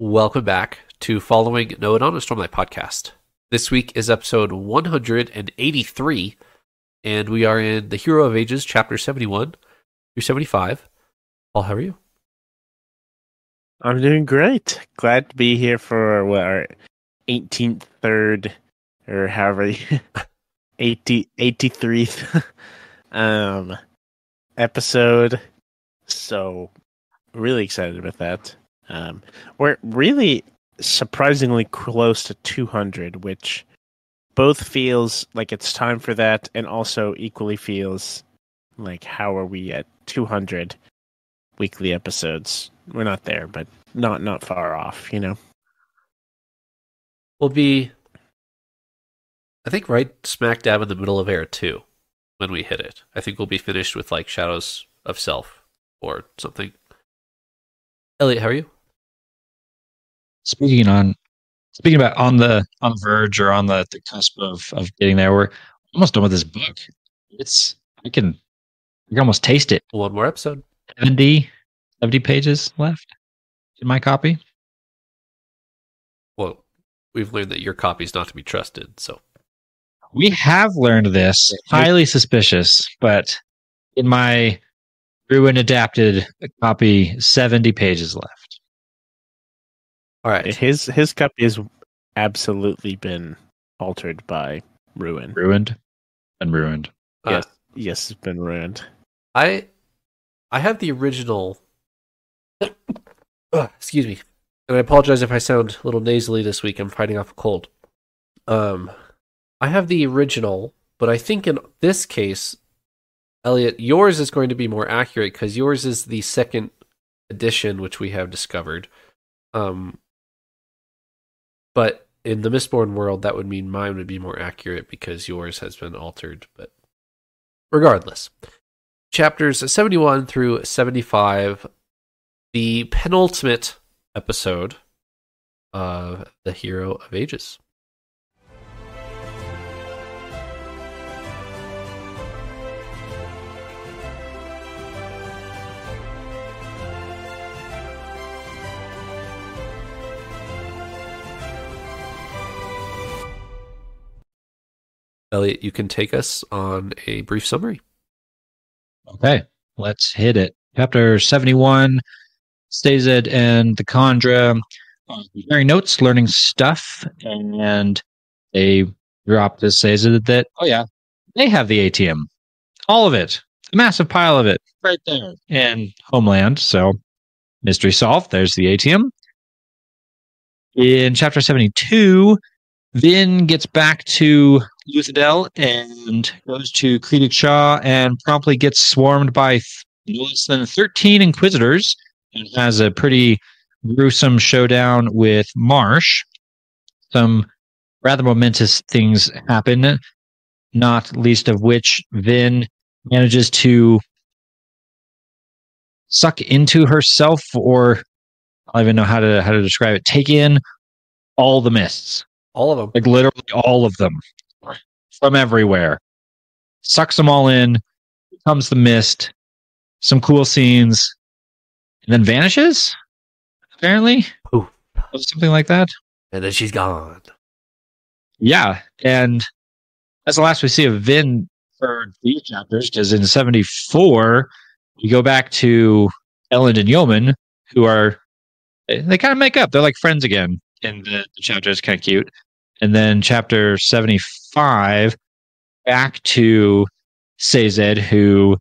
Welcome back to Following Noah on a Stormlight podcast. This week is episode 183, and we are in The Hero of Ages, chapter 71 through 75. Paul, how are you? I'm doing great. Glad to be here for what our 18th, third, or however, 80, 83rd um, episode. So, really excited about that. Um, we're really surprisingly close to 200, which both feels like it's time for that, and also equally feels like how are we at 200 weekly episodes? We're not there, but not not far off, you know. We'll be, I think, right smack dab in the middle of Era 2 when we hit it. I think we'll be finished with like Shadows of Self or something. Elliot, how are you? Speaking on speaking about on the on the verge or on the, the cusp of of getting there we're almost done with this book. It's i can i can almost taste it. One more episode. 70 70 pages left in my copy. Well, we've learned that your copy's not to be trusted, so. We have learned this. Highly suspicious but in my ruin adapted copy 70 pages left all right. His his copy has absolutely been altered by ruin. ruined and ruined Uh, Yes, yes, it's been ruined. I I have the original. Ugh, excuse me, and I apologize if I sound a little nasally this week. I'm fighting off a cold. Um, I have the original, but I think in this case, Elliot, yours is going to be more accurate because yours is the second edition, which we have discovered. Um, but in the Mistborn world, that would mean mine would be more accurate because yours has been altered. But regardless, chapters 71 through 75, the penultimate episode of The Hero of Ages. Elliot, you can take us on a brief summary. Okay, let's hit it. Chapter 71 Sazed and the Kandra uh, comparing notes, learning stuff, and they drop this Sazed that, oh yeah, they have the atium. All of it. A massive pile of it right there in Homeland. So, mystery solved. There's the atium. In chapter 72, Vin gets back to Luthadel and goes to Kredik Shaw and promptly gets swarmed by no less than 13 Inquisitors and has a pretty gruesome showdown with Marsh. Some rather momentous things happen, not least of which Vin manages to suck into herself or I don't even know how to how to describe it. Take in all the mists All of them. like literally all of them from everywhere. Sucks them all in, comes the mist, some cool scenes, and then vanishes. Apparently, Poof. something like that. And then she's gone. Yeah, and that's the last we see of Vin for these chapters. Because in '74, we go back to Elend and Yomen, who are they, they kind of make up. They're like friends again in the, the chapter. It's kind of cute. And then chapter 75, back to Sazed, who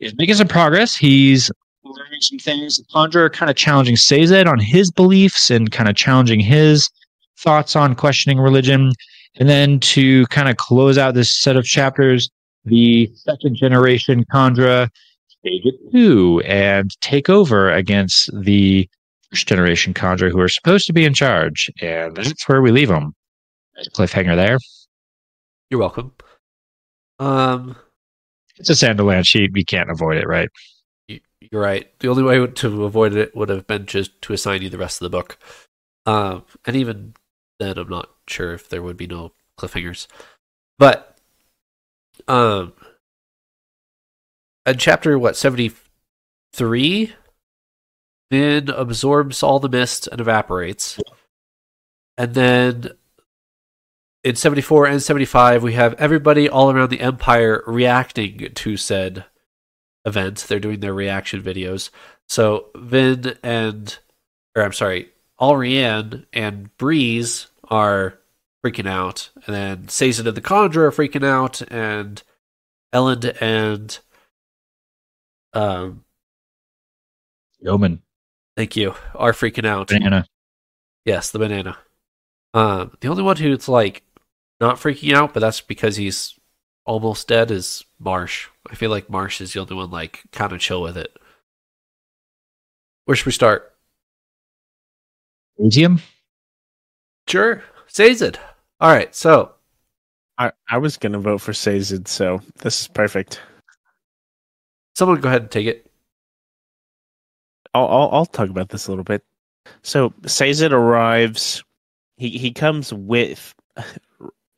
is making some progress. He's learning some things. The Kandra kind of challenging Sazed on his beliefs and kind of challenging his thoughts on questioning religion. And then to kind of close out this set of chapters, the second generation Kandra stage it two and take over against the first generation Kandra who are supposed to be in charge. And that's where we leave them. Cliffhanger there. You're welcome. Um, It's a Sanderland sheet. We can't avoid it, right? you, you're right. The only way to avoid it would have been just to assign you the rest of the book. Um, and even then, I'm not sure if there would be no cliffhangers. But, um, in chapter what seventy three, Vin absorbs all the mist and evaporates. And then in 74 and 75, we have everybody all around the Empire reacting to said event. They're doing their reaction videos. So Vin and, or I'm sorry, Allrianne and Breeze are freaking out. And then Sazed and the Kandra are freaking out. And Elend and um, Yomen. Thank you. Are freaking out. Banana. Yes, the banana. Um, the only one who's like not freaking out, but that's because he's almost dead, is Marsh. I feel like Marsh is the only one like kind of chill with it. Where should we start? Elysium? Sure, Sazed. All right, so I, I was gonna vote for Sazed, so this is perfect. someone go ahead and take it. I'll, I'll I'll talk about this a little bit. So Sazed arrives. He he comes with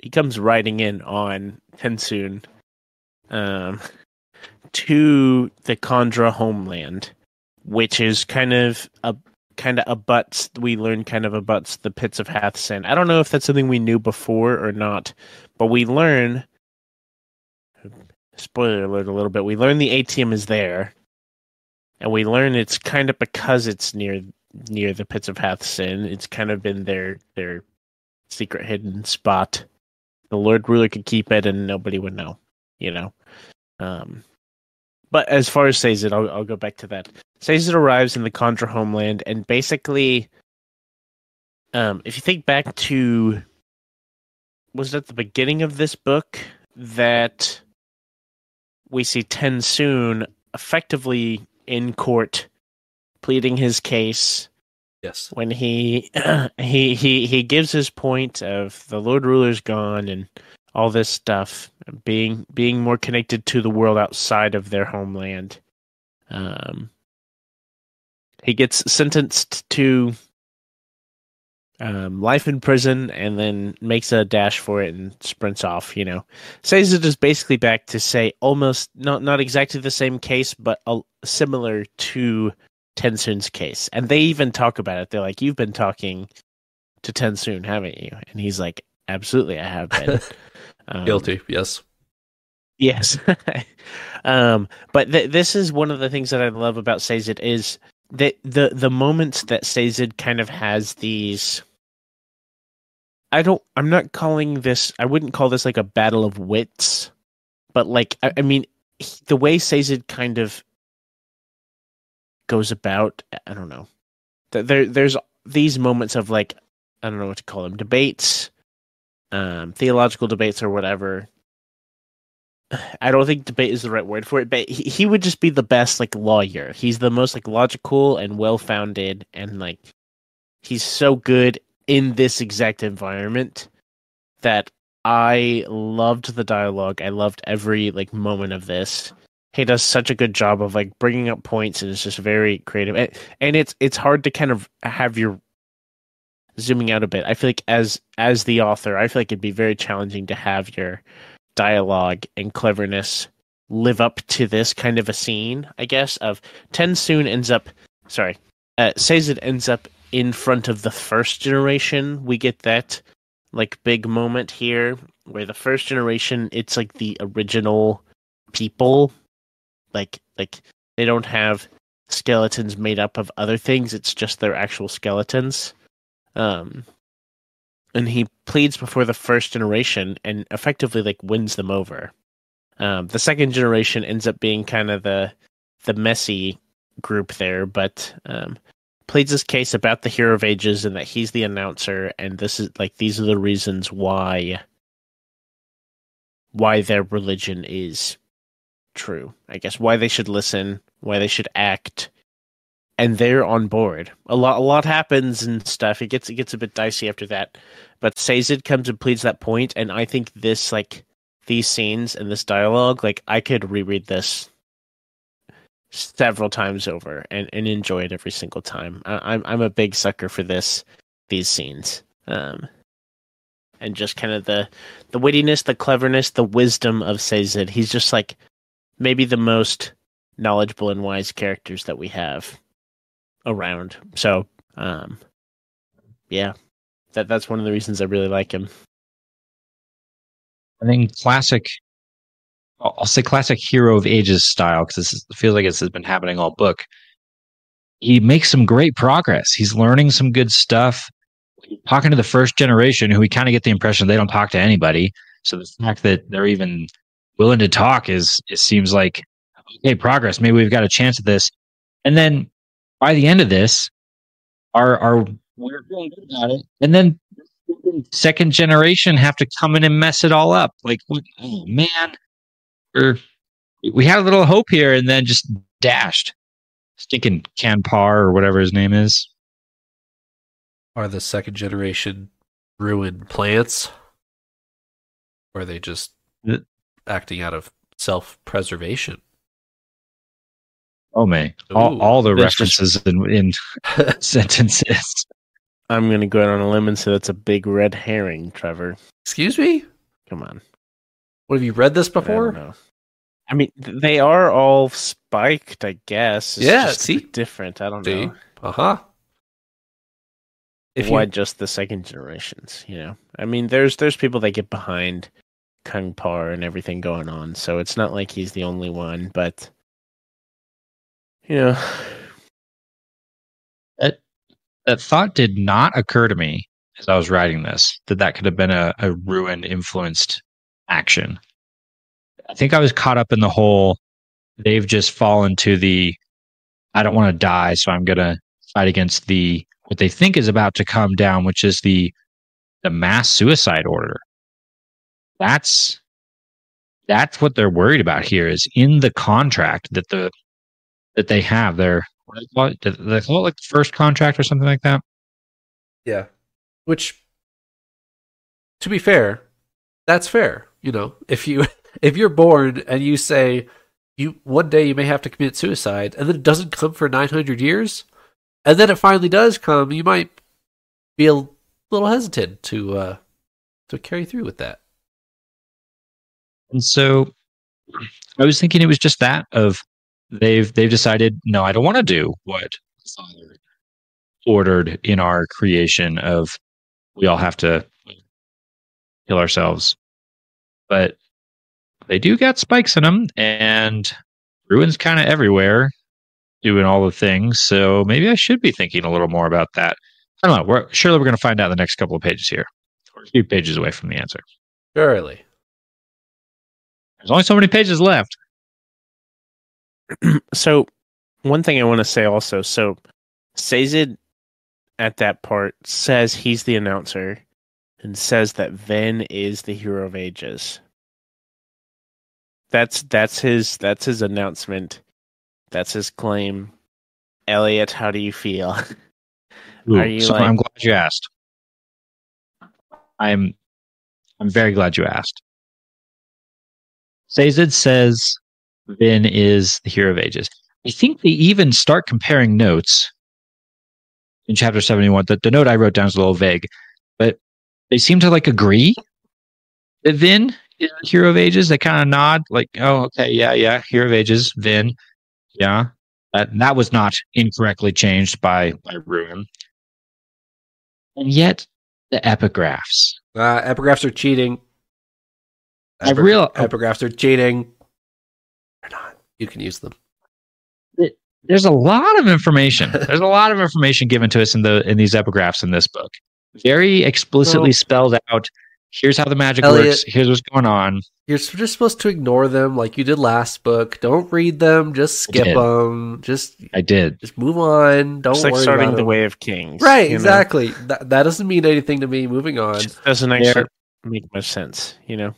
he comes riding in on Tensoon, um, to the Kandra homeland, which is kind of a kind of abuts. We learn kind of abuts the pits of Hathsin. I don't know if that's something we knew before or not, but we learn. Spoiler alert! A little bit. We learn the atium is there, and we learn it's kind of because it's near near the pits of Hathsin. It's kind of been their their secret hidden spot. The Lord Ruler could keep it, and nobody would know. You know. Um, but as far as Sazed, I'll I'll go back to that. Sazed arrives in the Kandra homeland, and basically, um, if you think back to, was it at the beginning of this book that we see Tensoon effectively in court pleading his case Yes. when he he he he gives his point of the Lord Ruler's gone and all this stuff being being more connected to the world outside of their homeland. Um, he gets sentenced to um, life in prison and then makes a dash for it and sprints off. You know, Sazed is basically back to say almost not not exactly the same case, but a, similar to Tensoon's case. And they even talk about it. They're like, "You've been talking to Tensoon, haven't you?" And he's like, "Absolutely, I have been." Um, Guilty. Yes. Yes. um, but th- this is one of the things that I love about Sazed is that the the moments that Sazed kind of has these. I don't. I'm not calling this. I wouldn't call this like a battle of wits, but like I, I mean, he- the way Sazed kind of goes about. I don't know. There, there's these moments of like I don't know what to call them debates, um, theological debates or whatever. I don't think debate is the right word for it, but he, he would just be the best like lawyer. He's the most like logical and well founded and like he's so good in this exact environment that I loved the dialogue. I loved every like moment of this. He does such a good job of like bringing up points and it's just very creative. And, and it's it's hard to kind of have your zooming out a bit. I feel like as as the author, I feel like it'd be very challenging to have your dialogue and cleverness live up to this kind of a scene, I guess, of TenSoon ends up sorry. Uh Sazed ends up in front of the first generation. We get that like big moment here where the first generation it's like the original people. Like like they don't have skeletons made up of other things, it's just their actual skeletons. Um and he pleads before the first generation and effectively like wins them over. Um, the second generation ends up being kind of the the messy group there, but um, pleads his case about the hero of ages and that he's the announcer, and this is like these are the reasons why why their religion is true. I guess why they should listen, why they should act, and they're on board. A lot, a lot happens and stuff. It gets, it gets a bit dicey after that. But Sazed comes and pleads that point, and I think this, like, these scenes and this dialogue, like, I could reread this several times over and, and enjoy it every single time. I, I'm, I'm a big sucker for this, these scenes. Um, and just kind of the, the wittiness, the cleverness, the wisdom of Sazed. He's just like maybe the most knowledgeable and wise characters that we have around. So, um, yeah, that that's one of the reasons I really like him. I think classic. I'll say classic hero of ages style because this feels like this has been happening all book. He makes some great progress. He's learning some good stuff. Talking to the first generation, who we kind of get the impression they don't talk to anybody. So the fact that they're even willing to talk is it seems like okay progress. Maybe we've got a chance at this. And then by the end of this, our our we're feeling good about it. And then second generation have to come in and mess it all up. Like, oh man, we're, we had a little hope here, and then just dashed. Stinking KanPaar or whatever his name is. Are the second generation ruined plants? Or are they just acting out of self preservation? Oh man, all, all the that's just- references in, in sentences. I'm gonna go out on a limb and say that's a big red herring, Trevor. Excuse me? Come on. What have you read this I don't before? know. I mean, they are all spiked, I guess. It's Yeah, just see? different. I don't See? know. Uh huh. If Why you just the second generations? You know, I mean, there's there's people that get behind KanPaar and everything going on, so it's not like he's the only one. But you know, That that thought did not occur to me as I was writing this that that could have been a, a ruin influenced action. I think I was caught up in the whole they've just fallen to the I don't want to die, so I'm gonna fight against the what they think is about to come down, which is the the mass suicide order. That's that's what they're worried about here is in the contract that the that they have their what they call it? Do they call it like the first contract or something like that? Yeah. Which to be fair, that's fair. You know, if you if you're born and you say you one day you may have to commit suicide and then it doesn't come for 900 years and then it finally does come, you might be a little hesitant to uh to carry through with that. And so I was thinking it was just that of they've they've decided no, I don't want to do what the father ordered in our creation of we all have to kill ourselves. But they do got spikes in them and ruins kind of everywhere doing all the things. So maybe I should be thinking a little more about that. I don't know. We're, surely we're going to find out the next couple of pages here. We're a few pages away from the answer. Surely. There's only so many pages left. so one thing I want to say also, so Sazed at that part says he's the announcer and says that Vin is the hero of ages. That's that's his that's his announcement. That's his claim. Elliot, how do you feel? Ooh, Are you so like- I'm glad you asked. I'm I'm very glad you asked. Sazed says Vin is the hero of ages. I think they even start comparing notes in chapter 71. The, the note I wrote down is a little vague, but they seem to like agree that Vin is the hero of ages. They kind of nod, like, oh, okay, yeah, yeah, hero of ages, Vin. Yeah. That, that was not incorrectly changed by, by Ruin. And yet, the epigraphs. Uh, epigraphs are cheating. I real- epigraphs are cheating. They're not. You can use them. There's a lot of information. There's a lot of information given to us in the in these epigraphs in this book. Very explicitly Well- spelled out. Here's how the magic Elliot- works. Here's what's going on. You're just supposed to ignore them like you did last book. Don't read them. Just skip them. Just I did. just move on. Don't It's like worry starting about the them. way of kings. Right, you know? exactly. That, that doesn't mean anything to me. Moving on. Just doesn't actually make much sense, you know.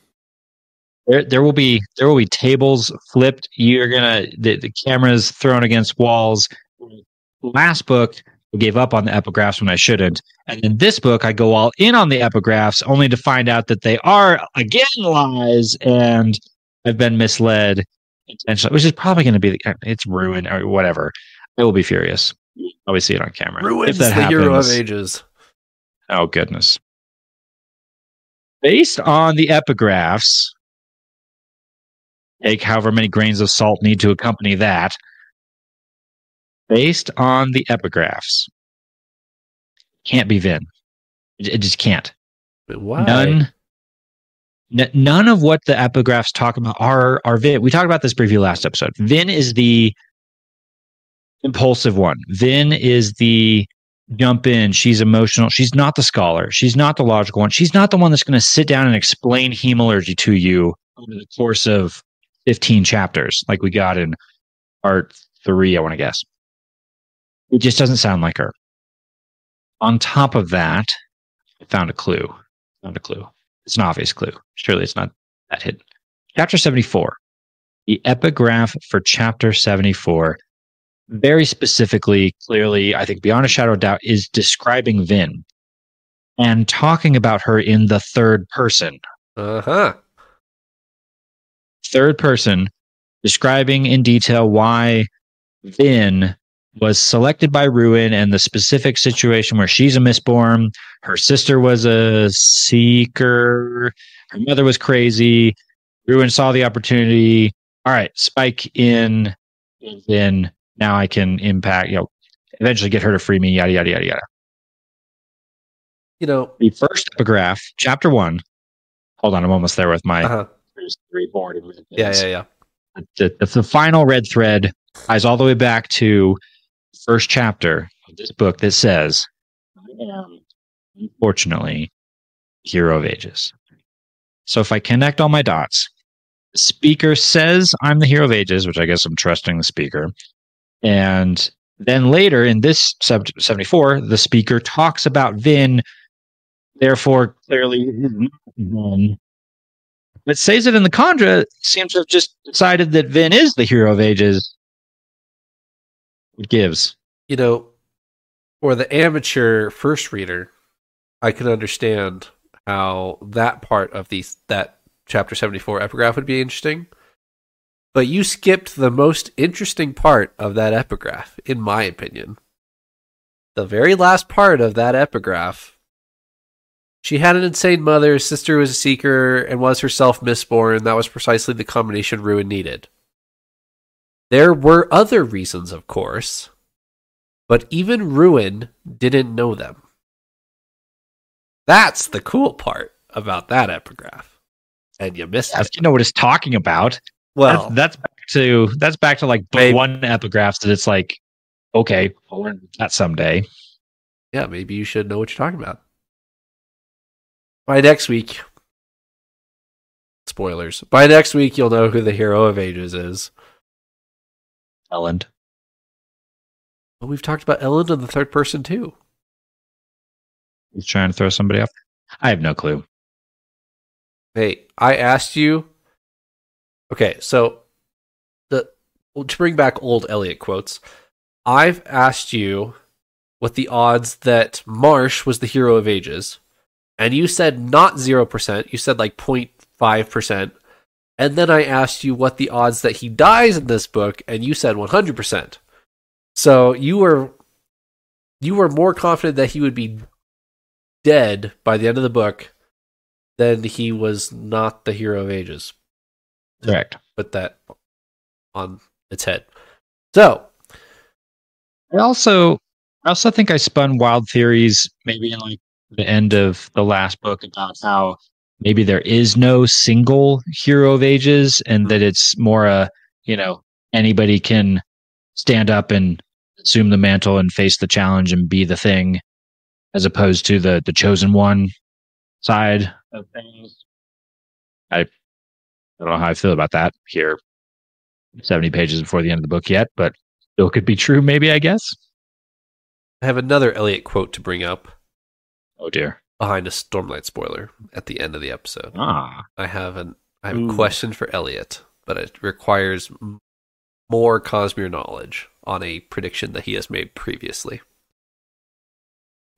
There, there will be there will be tables flipped. You're gonna the, the cameras thrown against walls. Last book, I gave up on the epigraphs when I shouldn't, and in this book, I go all in on the epigraphs, only to find out that they are again lies, and I've been misled intentionally. Which is probably going to be the, it's ruin or whatever. I will be furious. Always see it on camera. Ruins If that the hero of ages. Oh goodness. Based on the epigraphs, take however many grains of salt need to accompany that. based on the epigraphs, can't be Vin. It, it just can't. Why? None. n- none of what the epigraphs talk about are are Vin. We talked about this briefly last episode. Vin is the impulsive one. Vin is the jump in. She's emotional. She's not the scholar. She's not the logical one. She's not the one that's going to sit down and explain hemalurgy to you over the course of 15 chapters, like we got in part three, I want to guess. It just doesn't sound like her. On top of that, I found a clue. Found a clue. It's an obvious clue. Surely it's not that hidden. Chapter 74. The epigraph for chapter 74 very specifically, clearly, I think beyond a shadow of doubt, is describing Vin and talking about her in the third person. Uh huh. Third person, describing in detail why Vin was selected by Ruin and the specific situation where she's a Mistborn, her sister was a seeker, her mother was crazy. Ruin saw the opportunity. All right, spike in Vin now I can impact, you know, eventually get her to free me, yada, yada, yada, yada. You know, The first epigraph, chapter one. Hold on, I'm almost there with my uh-huh. There's three board. yeah, yeah, yeah. The, the, the final red thread ties all the way back to the first chapter of this book that says, I am, unfortunately, hero of ages. So if I connect all my dots, the speaker says I'm the hero of ages, which I guess I'm trusting the speaker. And then later in this 74, the speaker talks about Vin, therefore clearly Vin. But it in the Kandra seems to have just decided that Vin is the hero of ages. It gives. You know, for the amateur first reader, I can understand how that part of the that chapter 74 epigraph would be interesting. But you skipped the most interesting part of that epigraph, in my opinion. The very last part of that epigraph. She had an insane mother, sister was a seeker, and was herself Mistborn. That was precisely the combination Ruin needed. There were other reasons, of course, but even Ruin didn't know them. That's the cool part about that epigraph. And you missed If it. you know what it's talking about. Well, that's, that's back to that's back to like book Maybe- one epigraphs that it's like, okay, I'll learn that someday. yeah, maybe you should know what you're talking about. By next week, spoilers. By next week, you'll know who the hero of ages is. Elend. Well, we've talked about Elend in the third person too. He's trying to throw somebody off. I have no clue. Hey, I asked you. Okay, so the to bring back old Elliot quotes, I've asked you what the odds that Marsh was the hero of ages, and you said not zero percent. You said like 05 percent, and then I asked you what the odds that he dies in this book, and you said one hundred percent. So you were you were more confident that he would be dead by the end of the book then he was not the hero of ages. Correct. Put that on its head. So, I also I also think I spun wild theories maybe in like the end of the last book about how maybe there is no single hero of ages and that it's more a you know anybody can stand up and assume the mantle and face the challenge and be the thing as opposed to the the chosen one side of things. I I don't know how I feel about that here 70 pages before the end of the book yet, but still could be true maybe I guess. I have another Elliot quote to bring up Oh dear. behind a Stormlight spoiler at the end of the episode. Ah. I have an I have a question for Elliot, but it requires more Cosmere knowledge on a prediction that he has made previously.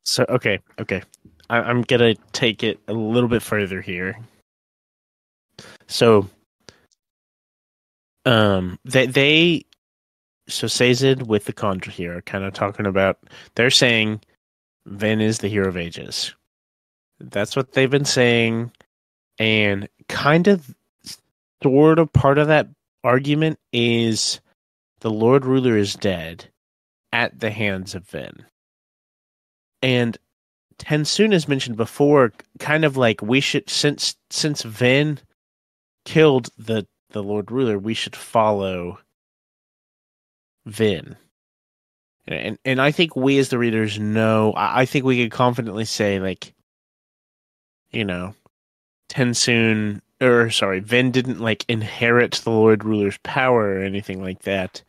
So okay, okay, I, I'm gonna take it a little bit further here. So, um, they they so Sazed with the Kandra here are kind of talking about. They're saying Vin is the hero of ages. That's what they've been saying, and kind of, sort of part of that argument is the Lord Ruler is dead, at the hands of Vin. And Tensoon has mentioned before, kind of like we should since since Vin killed the the Lord Ruler, we should follow Vin. And and I think we as the readers know I, think we could confidently say like you know, Tensoon or sorry, Vin didn't like inherit the Lord Ruler's power or anything like that.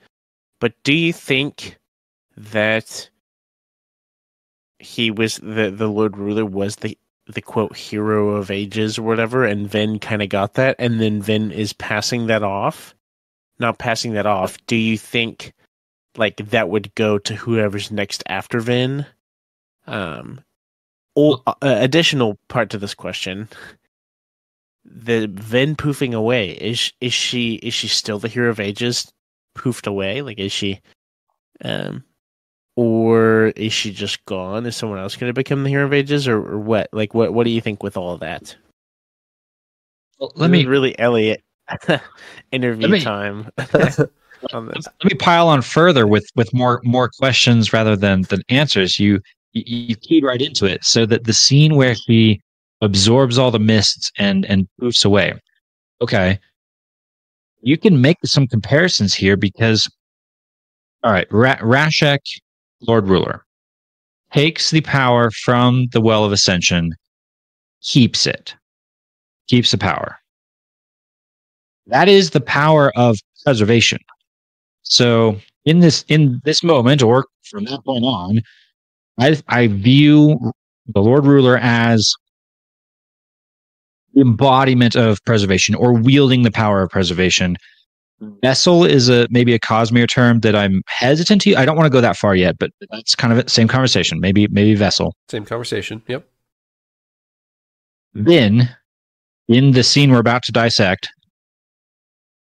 But do you think that he was the the Lord Ruler was the the quote hero of ages or whatever, and Vin kind of got that, and then Vin is passing that off, not passing that off. Do you think like that would go to whoever's next after Vin? Um, or uh, additional part to this question: the Vin poofing away is is she is she still the hero of ages poofed away? Like is she, um, or is she just gone? Is someone else going to become the hero of ages, or, or what? Like, what what do you think with all of that? Well, let me really Elliot interview me- time. let me pile on further with with more more questions rather than than answers. You you, keyed right into it. So that the scene where she absorbs all the mists and and poofs away. Okay, you can make some comparisons here because, all right, Ra- Rashek, Lord Ruler, takes the power from the Well of Ascension, keeps it, keeps the power. That is the power of preservation. So in this in this moment, or from that point on, I I view the Lord Ruler as the embodiment of preservation or wielding the power of preservation. Vessel is a maybe a Cosmere term that I'm hesitant to. I don't want to go that far yet, but that's kind of the same conversation. Maybe maybe vessel. Same conversation. Yep. Then, in the scene we're about to dissect,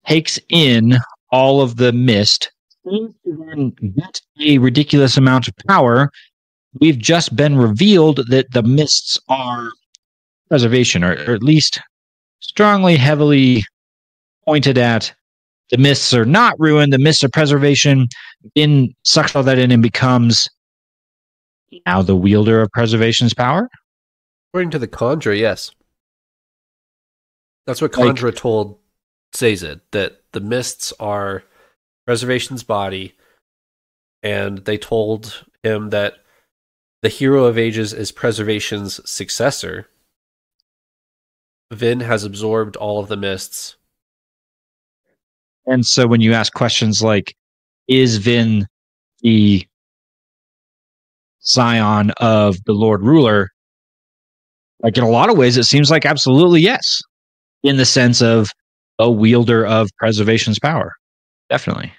takes in all of the mist, seems to then get a ridiculous amount of power. We've just been revealed that the mists are preservation, or, or at least strongly, heavily pointed at. The mists are not ruined. The mists are preservation. In sucks all that in and becomes now the wielder of preservation's power. According to the Kandra, yes. That's what Like- Kandra told Sazed, that the mists are Preservation's body, and they told him that the Hero of Ages is Preservation's successor. Vin has absorbed all of the mists. And so when you ask questions like, is Vin the scion of the Lord Ruler? Like in a lot of ways, it seems like absolutely yes, in the sense of a wielder of preservation's power. Definitely.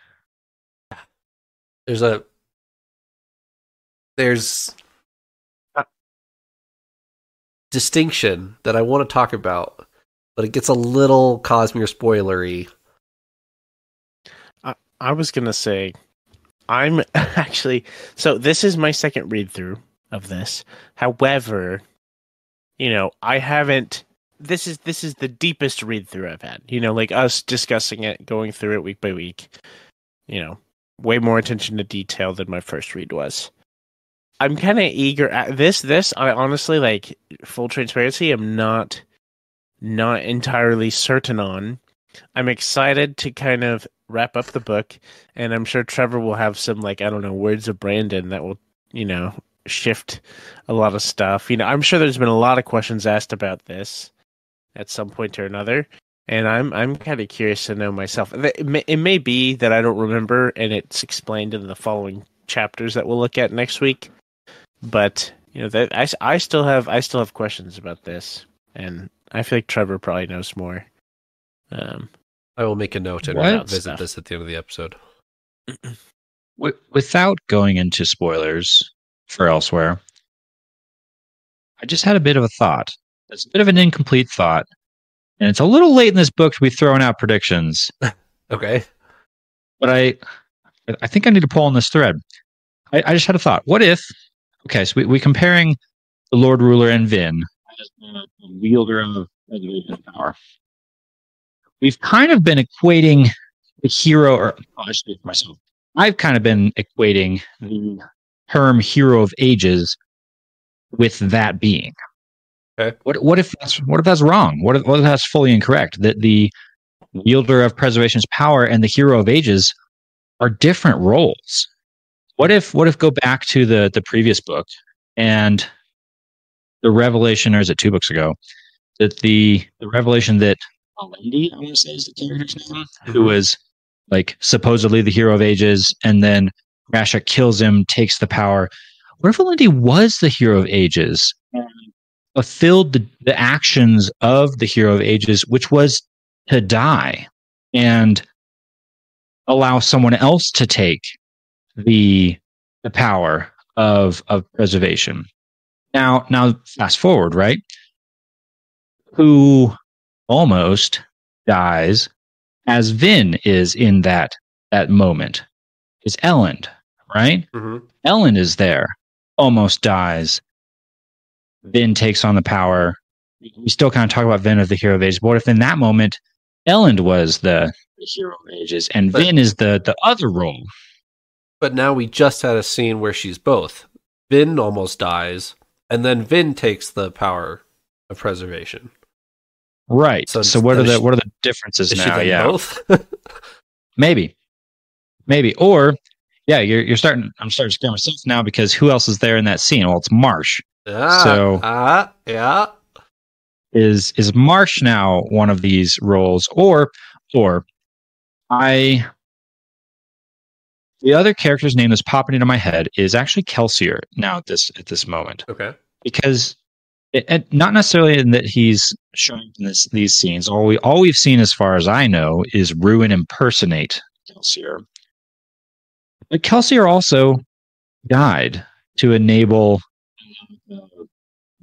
There's a there's a distinction that I want to talk about, but it gets a little Cosmere spoilery. I I was gonna say, I'm actually so. This is my second read through of this. However, you know, I haven't. This is this is the deepest read through I've had. You know, like us discussing it, going through it week by week. You know, way more attention to detail than my first read was. I'm kind of eager at this. This I honestly like. Full transparency, I'm not not entirely certain on. I'm excited to kind of wrap up the book, and I'm sure Trevor will have some like I don't know words of Brandon that will you know shift a lot of stuff. You know, I'm sure there's been a lot of questions asked about this at some point or another, and I'm I'm kind of curious to know myself. It may, it may be that I don't remember, and it's explained in the following chapters that we'll look at next week. But you know, that I, I still have I still have questions about this, and I feel like Trevor probably knows more. Um, I will make a note and What? visit Stuff. this at the end of the episode. Without going into spoilers for elsewhere, I just had a bit of a thought. It's a bit of an incomplete thought, and it's a little late in this book to be throwing out predictions. Okay. but I, I think I need to pull on this thread. I, I just had a thought. What if? Okay, so we, we're comparing the Lord Ruler and Vin as the wielder of preservation power. We've kind of been equating the hero, or oh, I speak for myself. I've kind of been equating the term hero of ages with that being. Okay. What what if that's what if that's wrong? What if, what if that's fully incorrect? That the wielder of preservation's power and the hero of ages are different roles. What if what if go back to the the previous book and the revelation, or is it two books ago, that the the revelation that Alendi, I want to say is the character's name, who mm-hmm. was like supposedly the hero of ages, and then Rashek kills him, takes the power. What if Alendi was the hero of ages, fulfilled the, the actions of the hero of ages, which was to die and allow someone else to take the the power of of preservation. Now, now fast forward, right? Who almost dies as Vin is in that that moment is Elend, right? Mm-hmm. Elend is there, almost dies. Vin takes on the power. We still kind of talk about Vin as the hero of ages. But what if in that moment Elend was the, hero of ages and But- Vin is the the other role? But now we just had a scene where she's both. Vin almost dies, and then Vin takes the power of preservation. Right. So So, what are the she- what are the differences now? Yeah. both? Maybe. Maybe. Or yeah, you're you're starting I'm starting to scare myself now because who else is there in that scene? Well, it's Marsh. Ah, So- ah, yeah. Is is Marsh now one of these roles? Or or I the other character's name that's popping into my head is actually Kelsier now at this at this moment. Okay. because it, and not necessarily in that he's showing in this, these scenes. All we all we've seen, as far as I know, is Ruin impersonate Kelsier. But Kelsier also died to enable uh,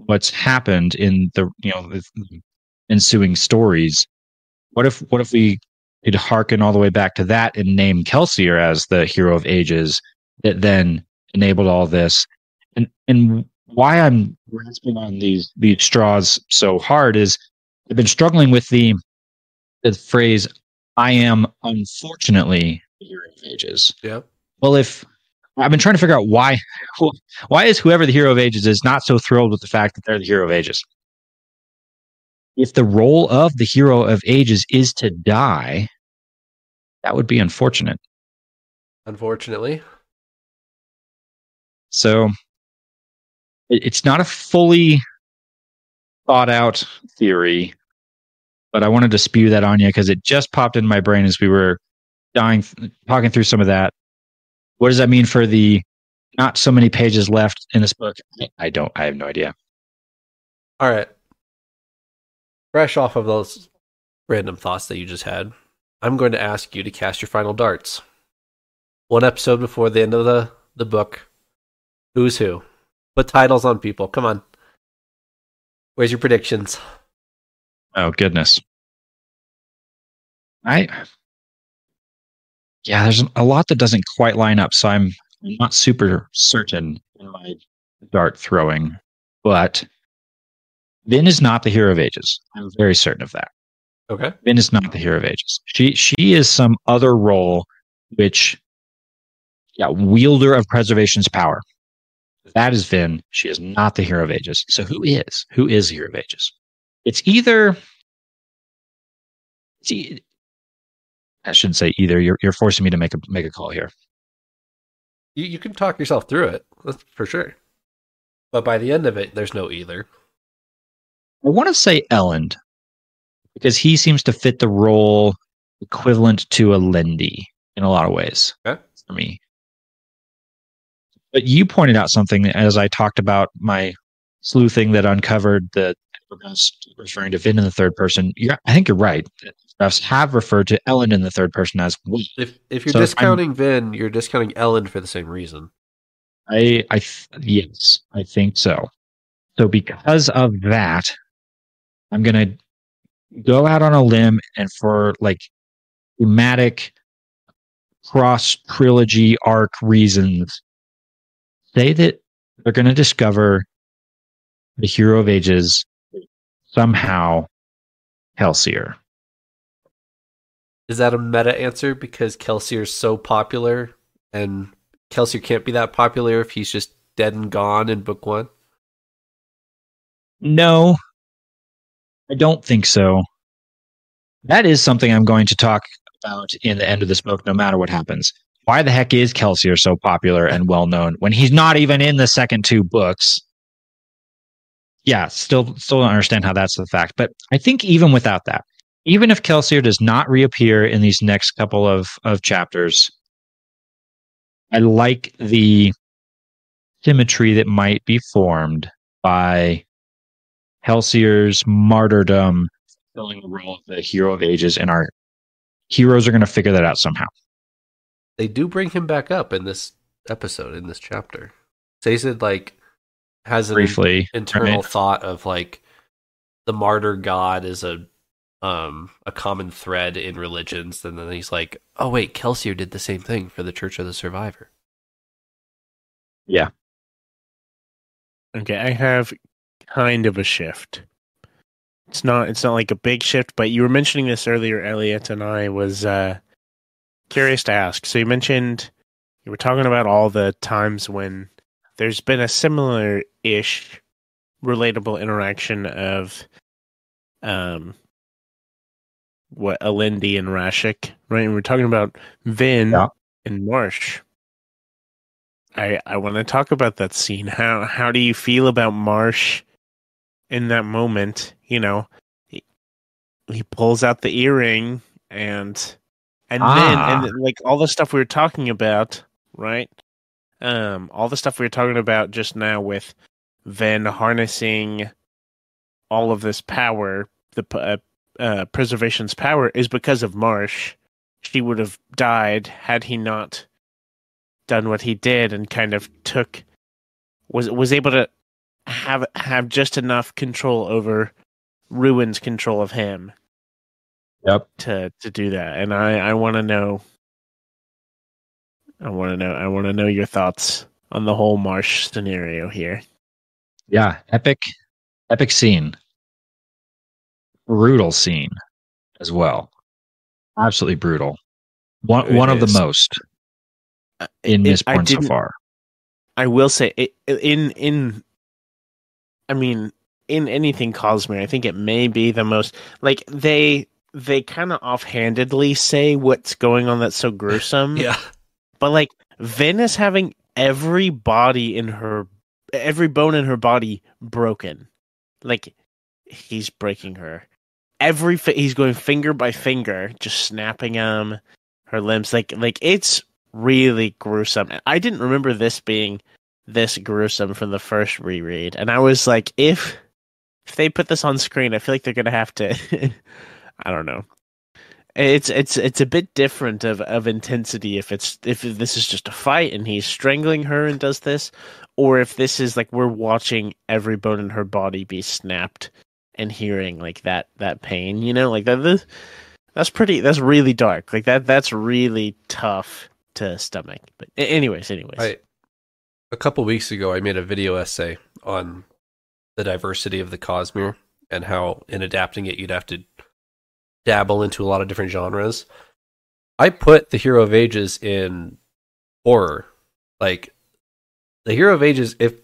what's happened in the you know the ensuing stories. What if what if we could hearken all the way back to that and name Kelsier as the hero of ages that then enabled all this? And and why I'm grasping on these these straws so hard is I've been struggling with the the phrase "I am unfortunately the hero of ages." Yep. Well, if I've been trying to figure out why why is whoever the hero of ages is not so thrilled with the fact that they're the hero of ages. If the role of the hero of ages is to die, that would be unfortunate. Unfortunately. So it's not a fully thought out theory, but I wanted to spew that on you because it just popped in my brain as we were dying, talking through some of that. What does that mean for the not so many pages left in this book? I don't, I have no idea. All right. Fresh off of those random thoughts that you just had, I'm going to ask you to cast your final darts. One episode before the end of the, the book. Who's who? Put titles on people. Come on. Where's your predictions? Oh goodness. I yeah, there's a lot that doesn't quite line up, so I'm mm-hmm. not super certain in my dart throwing. But Vin is not the hero of ages. I'm very certain of that. Okay. Vin is not the hero of ages. She she is some other role which yeah, wielder of preservation's power. That is Vin. She is not the hero of ages. So who is? Who is hero of ages? It's either it's e- I shouldn't say either. You're you're forcing me to make a make a call here. You, you can talk yourself through it, that's for sure. But by the end of it, there's no either. I want to say Elend because he seems to fit the role equivalent to Alendi in a lot of ways Okay. for me. But you pointed out something as I talked about my sleuthing that uncovered the referring to Vin in the third person. You're, I think you're right. Have referred to Elend in the third person as we. If if you're So discounting Vin, you're discounting Ellen for the same reason. I, I, th- yes, I think so. So because of that, I'm gonna go out on a limb and for like thematic cross trilogy arc reasons, say that they're gonna discover the hero of ages somehow Kelsier. Is that a meta answer because Kelsier is so popular and Kelsier can't be that popular if he's just dead and gone in book one? No, I don't think so. That is something I'm going to talk about in the end of this book, no matter what happens. Why the heck is Kelsier so popular and well known when he's not even in the second two books? Yeah, still still don't understand how that's the fact. But I think even without that, even if Kelsier does not reappear in these next couple of, of chapters, I like the symmetry that might be formed by Kelsier's martyrdom filling the role of the hero of ages, and our heroes are going to figure that out somehow. They do bring him back up in this episode, in this chapter. Sazed, like, has an Briefly, internal right? thought of, like, the martyr god is a um a common thread in religions and then he's like oh wait kelsier did the same thing for the church of the survivor Yeah. Okay, I have kind of a shift. It's not it's not like a big shift, but you were mentioning this earlier, Elliot, and I was uh curious to ask. So you mentioned you were talking about all the times when there's been a similar ish relatable interaction of um what Alendi and Rashek, right? And we're talking about Vin Yeah. and Marsh. I I want to talk about that scene. How how do you feel about Marsh in that moment? You know, he, he pulls out the earring and and Ah. then and like all the stuff we were talking about, right? Um, all the stuff we were talking about just now with Vin harnessing all of this power, the uh, uh, preservation's power, is because of Marsh. She would have died had he not done what he did and kind of took was was able to have have just enough control over Ruin's control of him Yep. to to do that. And I I want to know I want to know I want to know your thoughts on the whole Marsh scenario here. Yeah. Epic, epic scene. Brutal scene as well. Absolutely brutal. One It one of the most uh, in It- I Mistborn so far. I will say it, in in I mean in anything Cosmere, I think it may be the most like they they kind of offhandedly say what's going on that's so gruesome. yeah But like Vin is having every body in her every bone in her body broken. Like he's breaking her. Every he's going finger by finger, just snapping um her limbs. Like like it's really gruesome. I didn't remember this being this gruesome from the first reread, and I was like, if if they put this on screen, I feel like they're gonna have to. I don't know. It's it's it's a bit different of, of intensity if it's if this is just a fight and he's strangling her and does this, or if this is like we're watching every bone in her body be snapped and hearing like that that pain, you know, like that. that- That's pretty. That's really dark. Like that. That's really tough to stomach. But anyways, anyways, I, a couple weeks ago, I made a video essay on the diversity of the Cosmere and how, in adapting it, you'd have to dabble into a lot of different genres. I put the Hero of Ages in horror. Like the Hero of Ages, if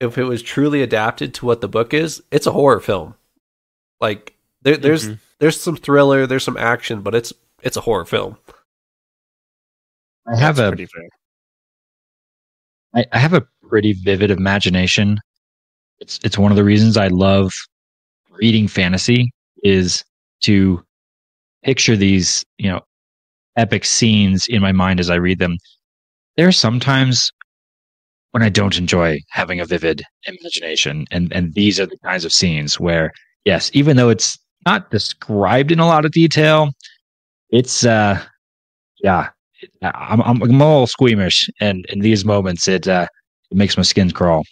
if it was truly adapted to what the book is, it's a horror film. Like there, there's Mhm. there's some thriller, there's some action, but it's it's a horror film. I have That's a pretty fair. I, I have a pretty vivid imagination. It's it's one of the reasons I love reading fantasy is to picture these, you know, epic scenes in my mind as I read them. There are sometimes when I don't enjoy having a vivid imagination and and these are the kinds of scenes where yes, even though it's not described in a lot of detail, it's uh yeah, I'm, I'm I'm a little squeamish, and in these moments, it uh, it makes my skin crawl.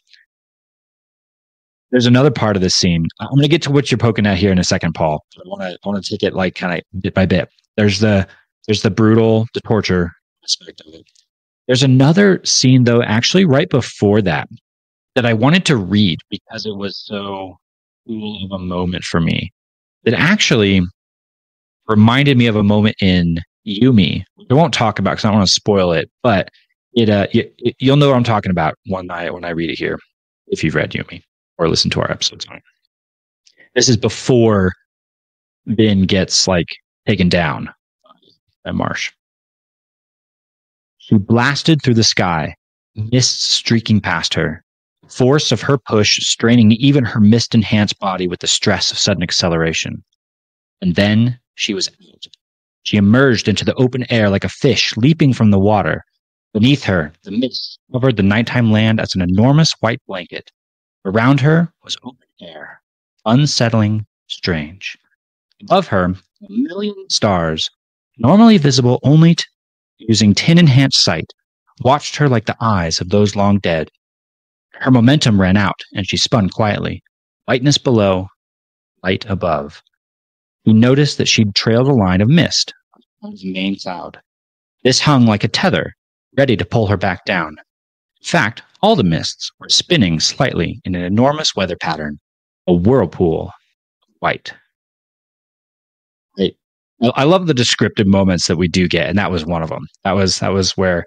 There's another part of this scene. I'm going to get to what you're poking at here in a second, Paul. I want to I want to take it like kind of bit by bit. There's the there's the brutal, the torture aspect of it. There's another scene though, actually right before that, that I wanted to read because it was so cool of a moment for me. That actually reminded me of a moment in Yumi. I won't talk about because I don't want to spoil it, but it uh y- y- you'll know what I'm talking about one night when I read it here if you've read Yumi or listened to our episodes on it. This is before Vin gets like taken down by Marsh. She blasted through the sky, mist streaking past her, force of her push straining even her mist enhanced body with the stress of sudden acceleration. And then she was out. She emerged into the open air like a fish leaping from the water. Beneath her, the mist covered the nighttime land as an enormous white blanket. Around her was open air, unsettling, strange. Above her, a million stars, normally visible only to using tin enhanced sight, watched her like the eyes of those long dead. Her momentum ran out, and she spun quietly. Whiteness below, light above. He noticed that she'd trailed a line of mist on the main cloud. This hung like a tether, ready to pull her back down. In fact, all the mists were spinning slightly in an enormous weather pattern, a whirlpool of white. I, love the descriptive moments that we do get, and that was one of them. That was that was where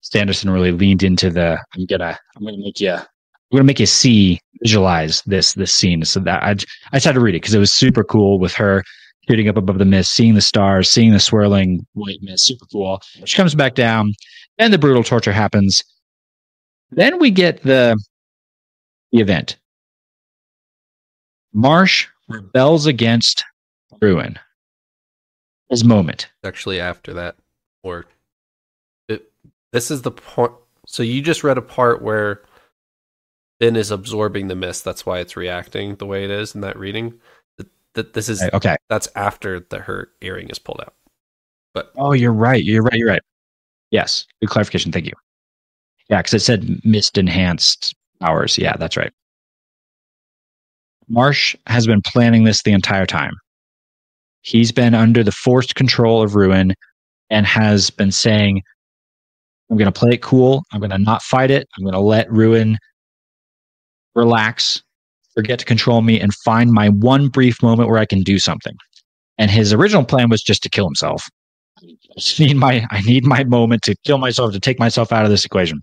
Sanderson really leaned into the I'm gonna I'm gonna make you I'm gonna make you see visualize this this scene. So that I I tried to read it because it was super cool with her shooting up above the mist, seeing the stars, seeing the swirling white mist, super cool. She comes back down, and the brutal torture happens. Then we get the the event. Marsh rebels against Ruin. His moment. Actually, after that, or it, this is the point. So you just read a part where Vin is absorbing the mist. That's why it's reacting the way it is in that reading. That, that this is Okay. that's after the her earring is pulled out. But Oh, you're right. You're right. You're right. Yes. Good clarification. Thank you. Yeah, because it said mist enhanced powers. Yeah, that's right. Marsh has been planning this the entire time. He's been under the forced control of Ruin and has been saying, I'm going to play it cool. I'm going to not fight it. I'm going to let Ruin relax, forget to control me, and find my one brief moment where I can do something. And his original plan was just to kill himself. I need my I need my moment to kill myself to take myself out of this equation.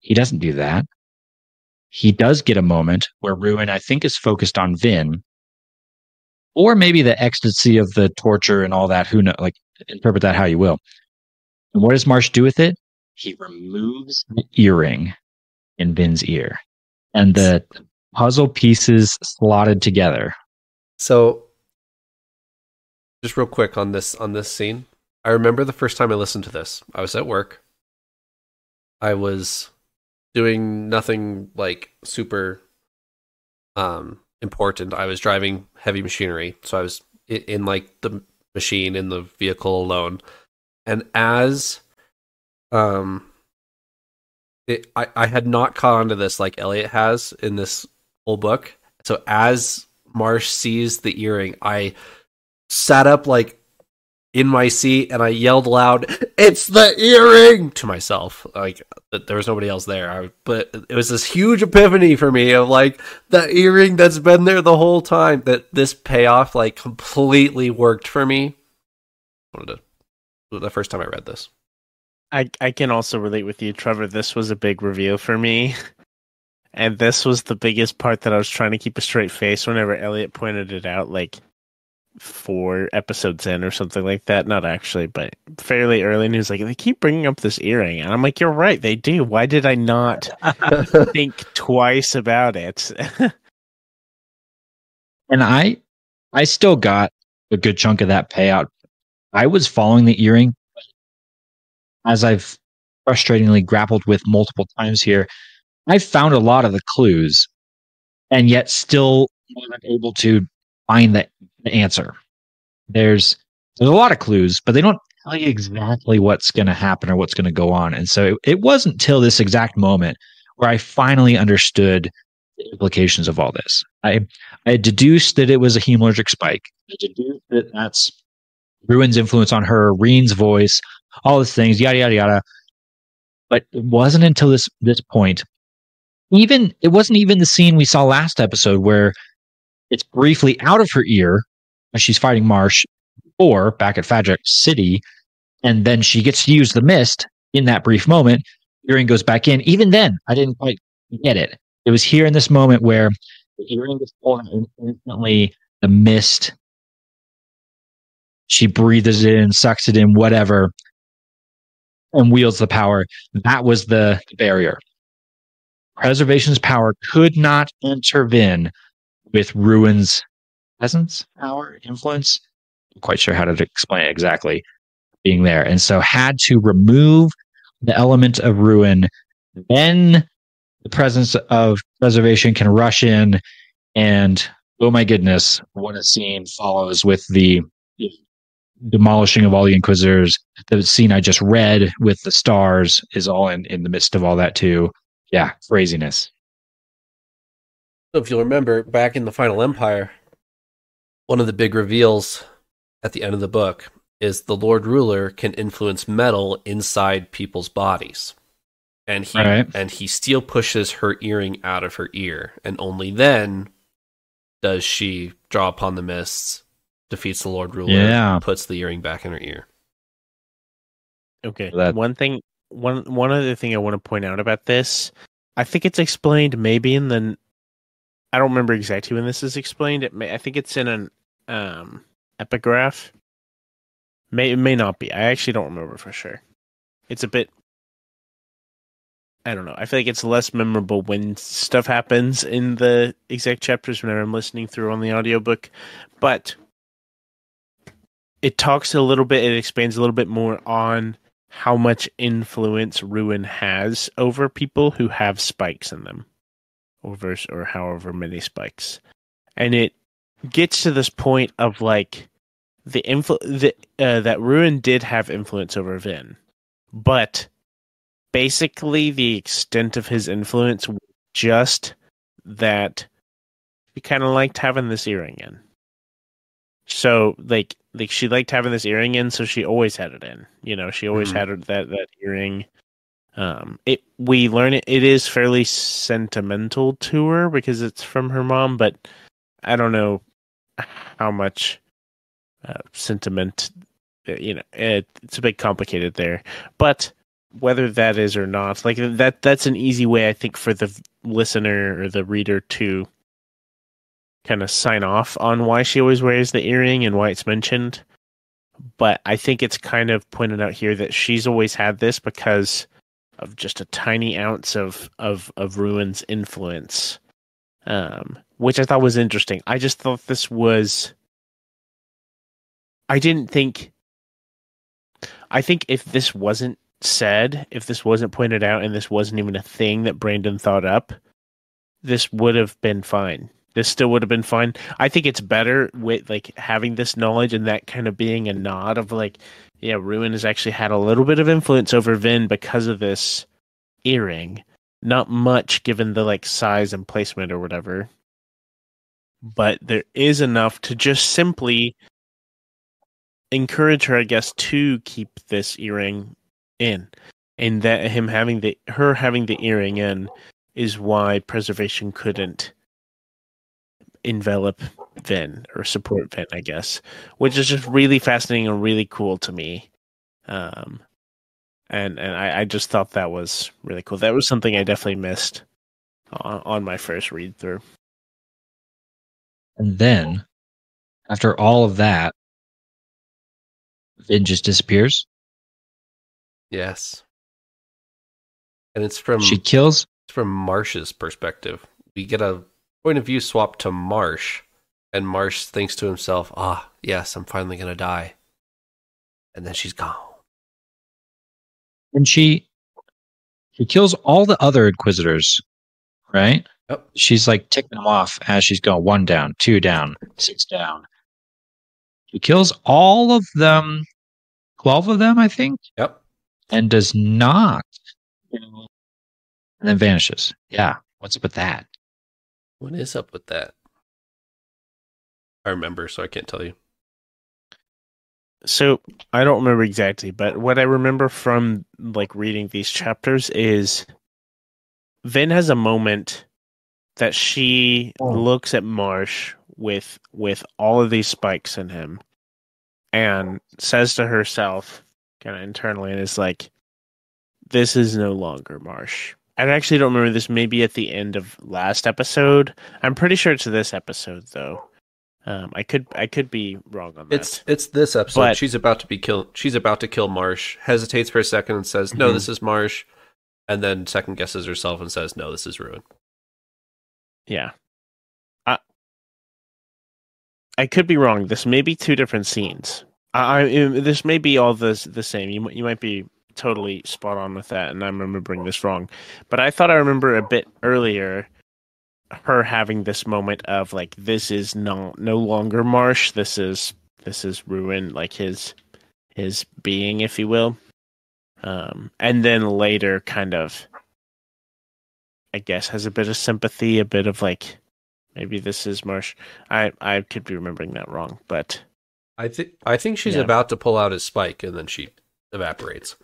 He doesn't do that. He does get a moment where Ruin, I think, is focused on Vin, or maybe the ecstasy of the torture and all that. Who know? Like interpret that how you will. And what does Marsh do with it? He removes the earring in Vin's ear, and the puzzle pieces slotted together. So, just real quick on this on this scene, I remember the first time I listened to this. I was at work. I was doing nothing like super um important. I was driving heavy machinery, so I was in, in like the machine in the vehicle alone. And as um it, I, I had not caught on to this like Elliot has in this whole book. So as Marsh sees the earring, I sat up like in my seat and I yelled loud, "It's the earring!" to myself. Like there was nobody else there, I, but it was this huge epiphany for me of like the earring that's been there the whole time. That this payoff like completely worked for me. Wanted to the first time I read this. I I can also relate with you, Trevor. This was a big reveal for me. And this was the biggest part that I was trying to keep a straight face whenever Elliot pointed it out, like four episodes in or something like that. Not actually, but fairly early. And he was like, they keep bringing up this earring. And I'm like, you're right, they do. Why did I not think twice about it? And I I still got a good chunk of that payout. I was following the earring as I've frustratingly grappled with multiple times here. I found a lot of the clues and yet still wasn't able to find the, the answer. There's there's a lot of clues, but they don't tell you exactly what's going to happen or what's going to go on. And so it, it wasn't till this exact moment where I finally understood the implications of all this. I I deduced that it was a hemalurgic spike. I deduced that that's Ruin's influence on her, Ruin's voice, all these things, yada yada yada. But it wasn't until this this point, even it wasn't even the scene we saw last episode where it's briefly out of her ear she's fighting Marsh. or back at Fadrex City, and then she gets to use the mist in that brief moment. Earring goes back in. Even then, I didn't quite get it. It was here in this moment where the earring gets pulled instantly the mist. She breathes it in, sucks it in, whatever, and wields the power. That was the barrier. Preservation's power could not intervene with Ruin's presence, power, influence. I'm quite sure how to explain it exactly being there. And so had to remove the element of ruin. Then the presence of preservation can rush in and oh my goodness, what a scene follows with the demolishing of all the inquisitors. The scene I just read with the stars is all in, in the midst of all that too. Yeah, craziness. So if you'll remember, back in the Final Empire, one of the big reveals at the end of the book is the Lord Ruler can influence metal inside people's bodies. And he Right. and he steel pushes her earring out of her ear, and only then does she draw upon the mists, defeats the Lord Ruler, Yeah. puts the earring back in her ear. Okay. That- one thing, one one other thing I want to point out about this, I think it's explained maybe in the, I don't remember exactly when this is explained. It may, I think it's in an um epigraph. May it may not be. I actually don't remember for sure. It's a bit. I don't know. I feel like it's less memorable when stuff happens in the exact chapters whenever I'm listening through on the audiobook. But it talks a little bit, it expands a little bit more on how much influence Ruin has over people who have spikes in them, over or however many spikes, and it gets to this point of like the influ the, uh, that Ruin did have influence over Vin, but basically the extent of his influence was just that he kind of liked having this earring in. So like like she liked having this earring in, so she always had it in. You know, she always Mhm. had that that earring. Um, it we learn it. It is fairly sentimental to her because it's from her mom, but I don't know how much uh, sentiment. uh, You know, it, it's a bit complicated there, but whether that is or not, like that, that's an easy way I think for the listener or the reader to kind of sign off on why she always wears the earring and why it's mentioned. But I think it's kind of pointed out here that she's always had this because of just a tiny ounce of of of Ruin's influence, um, which I thought was interesting. I just thought this was. I didn't think. I think if this wasn't said, if this wasn't pointed out, and this wasn't even a thing that Brandon thought up, this would have been fine. This still would have been fine. I think it's better with like having this knowledge and that kind of being a nod of like, yeah, Ruin has actually had a little bit of influence over Vin because of this earring. Not much given the like size and placement or whatever. But there is enough to just simply encourage her, I guess, to keep this earring in. And that him having the her having the earring in is why preservation couldn't envelop Vin or support Vin, I guess, which is just really fascinating and really cool to me. Um, and and I, I just thought that was really cool. That was something I definitely missed on, on my first read through. And then, after all of that, Vin just disappears. Yes. And it's from She kills. it's from Marsh's perspective. We get a point of view swap to Marsh, and Marsh thinks to himself, "Ah, yes, I'm finally gonna die." And then she's gone. And she she kills all the other inquisitors, right? Yep. She's like ticking them off as she's going one down, two down, six down. She kills all of them, twelve of them, I think, Yep. and does not, and then vanishes. Yeah, what's up with that? What is up with that? I remember, so I can't tell you. So I don't remember exactly, but what I remember from like reading these chapters is Vin has a moment that she Oh. looks at Marsh with with all of these spikes in him, and says to herself, kind of internally, and is like, "This is no longer Marsh." I actually don't remember this. Maybe at the end of last episode. I'm pretty sure it's this episode though. Um, I could I could be wrong on that. It's it's this episode. But- she's about to be killed. She's about to kill Marsh. Hesitates for a second and says, "No, Mhm. this is Marsh," and then second guesses herself and says, "No, this is Ruin." Yeah. I I could be wrong. This may be two different scenes. I, I this may be all the the same. You you might be totally spot on with that, and I'm remembering this wrong. But I thought I remember a bit earlier her having this moment of like this is not no longer Marsh. This is this is ruin. Like his his being, if you will. Um, and then later, kind of I guess has a bit of sympathy, a bit of like maybe this is Marsh. I I could be remembering that wrong, but I think I think she's Yeah. about to pull out his spike, and then she evaporates.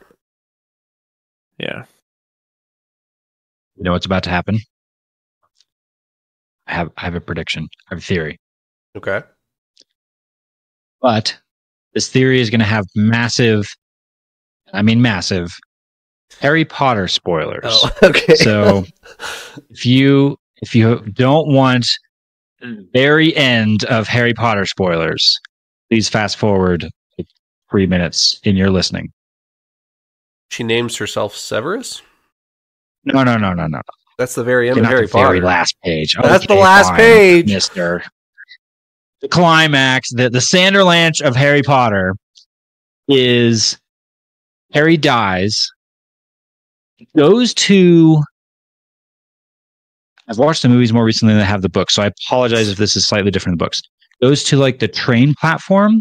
yeah. You know what's about to happen? I have I have a prediction. I have a theory. Okay. But this theory is going to have massive I mean massive Harry Potter spoilers. Oh, okay. So if you if you don't want the very end of Harry Potter spoilers, please fast forward three minutes in your listening. she names herself Severus. No, no, no, no, no. That's the very end You're of Harry the very last page. That's the last fine, page. Mister. The climax, the the Sanderlanche of Harry Potter, is Harry dies, goes to. I've watched the movies more recently than I have the books, so I apologize if this is slightly different than the books. Goes to like the train platform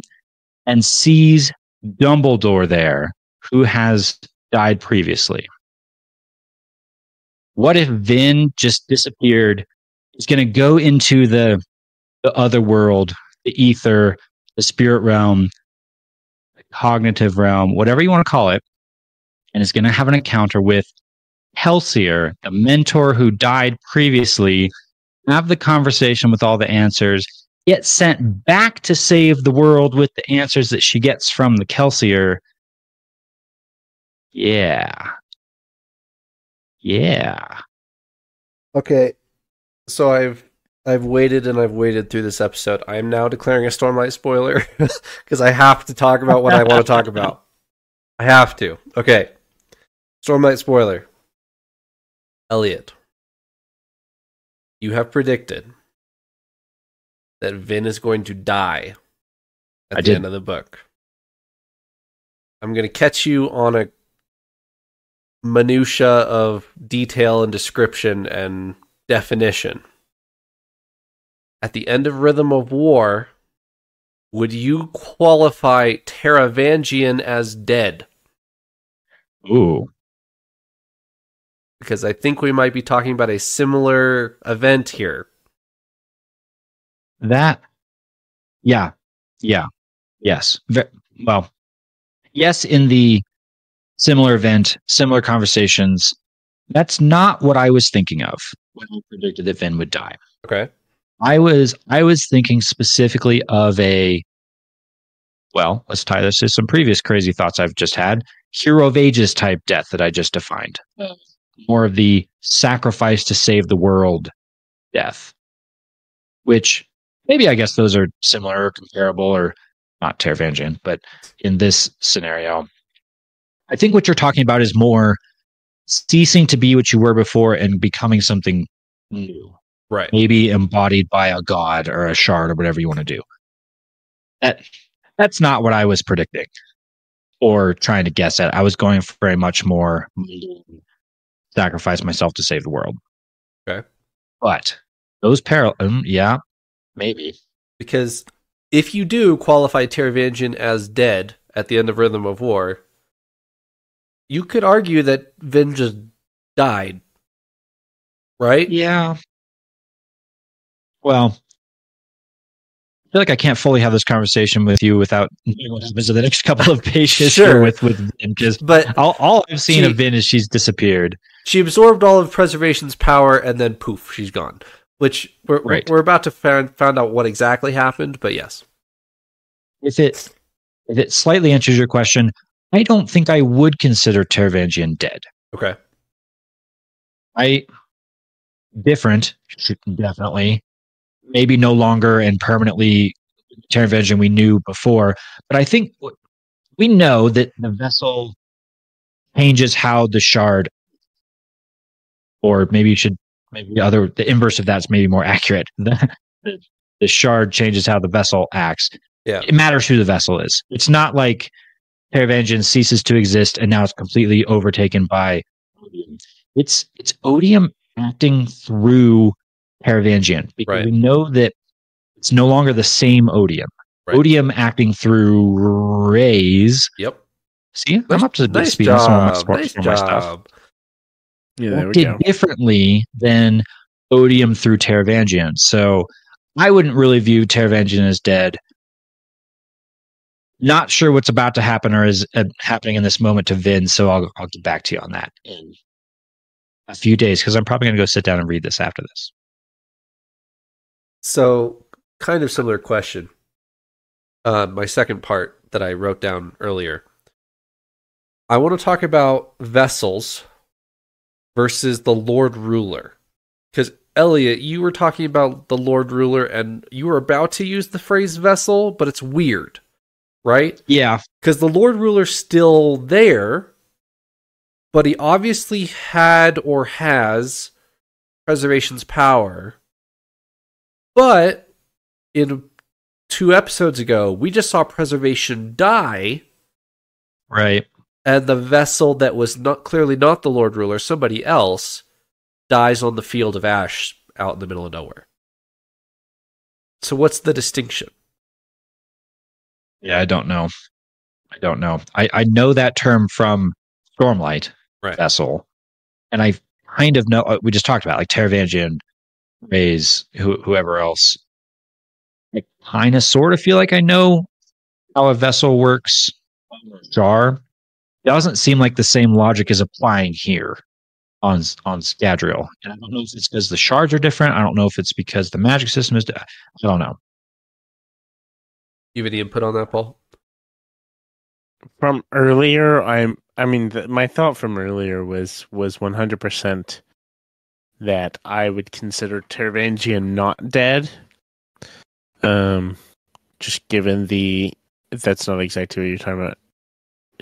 and sees Dumbledore there, who has died previously. What if Vin just disappeared? Is going to go into the the other world, the ether, the spirit realm, the cognitive realm, whatever you want to call it, and is going to have an encounter with Kelsier, the mentor who died previously, have the conversation with all the answers, get sent back to save the world with the answers that she gets from the Kelsier. Yeah. Yeah. Okay. So I've I've waited and I've waited through this episode. I am now declaring a Stormlight spoiler because I have to talk about what I want to talk about. I have to. Okay. Stormlight spoiler. Elliot. You have predicted that Vin is going to die at I the did. end of the book. I'm going to catch you on a minutia of detail and description and definition. At the end of Rhythm of War, would you qualify Taravangian as dead? Ooh. Because I think we might be talking about a similar event here. That, yeah, yeah, yes. Ve- well, yes, in the similar event, similar conversations. That's not what I was thinking of when I predicted that Vin would die. Okay. I was I was thinking specifically of a well, let's tie this to some previous crazy thoughts I've just had. Hero of ages type death that I just defined. Mm. More of the sacrifice to save the world death. Which maybe I guess those are similar or comparable or not Taravangian, but in this scenario, I think what you're talking about is more ceasing to be what you were before and becoming something new Right. maybe embodied by a god or a shard or whatever you want to do. That that's not what I was predicting or trying to guess at. I was going for a much more sacrifice myself to save the world. Okay. But those parallel, um, yeah, maybe. Because if you do qualify Taravangian as dead at the end of Rhythm of War, you could argue that Vin just died. Right? Yeah. Well, I feel like I can't fully have this conversation with you without knowing what happens in the next couple of pages Sure. here with with Vin, because But all, all I've seen She- of Vin is she's disappeared. she absorbed all of preservation's power and then poof she's gone which we're, Right. we're about to find, find out what exactly happened but yes if it if it slightly answers your question, I don't think I would consider Taravangian dead. Okay. I different, definitely. Maybe no longer and permanently Taravangian we knew before, but I think we know that the vessel changes how the shard, or maybe you should maybe the other the inverse of that's maybe more accurate. The, the shard changes how the vessel acts. Yeah. It matters who the vessel is. It's not like Taravangian ceases to exist and now it's completely overtaken by Odium. It's it's Odium acting through Taravangian because Right. we know that it's no longer the same Odium. Right. Odium acting through rays. Yep. See, Nice- I'm up to Nice speed on some of my, job. Nice my stuff. job. Yeah, there we acted go. differently than Odium through Taravangian. So I wouldn't really view Taravangian as dead. Not sure what's about to happen or is uh, happening in this moment to Vin, so I'll I'll get back to you on that in a few days because I'm probably going to go sit down and read this after this. So, kind of similar question. Uh, my second part that I wrote down earlier. I want to talk about vessels versus the Lord Ruler. Because, Elliot, you were talking about the Lord Ruler and you were about to use the phrase vessel, but it's weird, right? Yeah, because the Lord Ruler's still there, but he obviously had or has preservation's power. But in two episodes ago, we just saw preservation die, right. and the vessel that was not clearly not the Lord Ruler, somebody else, dies on the field of ash out in the middle of nowhere. So what's the distinction? Yeah, I don't know. I don't know. I, I know that term from Stormlight Right. vessel, and I kind of know. uh, We just talked about like Taravangian, Rays, who, whoever else. I kind of sort of feel like I know how a vessel works. Jar doesn't seem like the same logic is applying here on on Scadrial. And I don't know if it's because the shards are different. I don't know if it's because the magic system is. I don't know. You have any input on that, Paul? from earlier i'm i mean the, my thought from earlier was was 100% that i would consider Taravangian not dead um just given the that's not exactly what you're talking about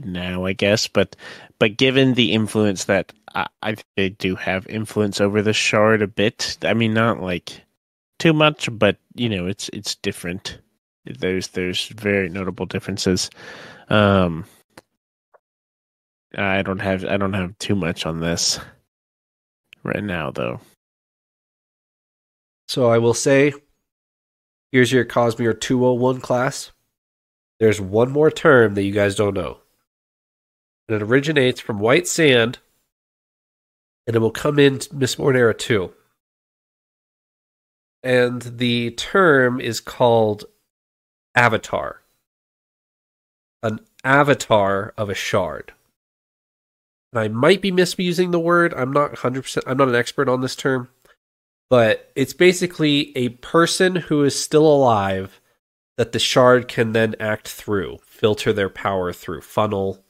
now i guess but but given the influence that i, I they do have influence over the shard a bit i mean not like too much but you know it's it's different there's there's very notable differences um, I don't have I don't have too much on this right now, though. So I will say, here's your Cosmere 201 class. There's one more term that you guys don't know. And it originates from white sand, and it will come in Mistborn Mornera 2. And the term is called avatar. An avatar of a shard. And I might be misusing the word. I'm not 100%, I'm not an expert on this term but it's basically a person who is still alive that the shard can then act through, filter their power through. Funnel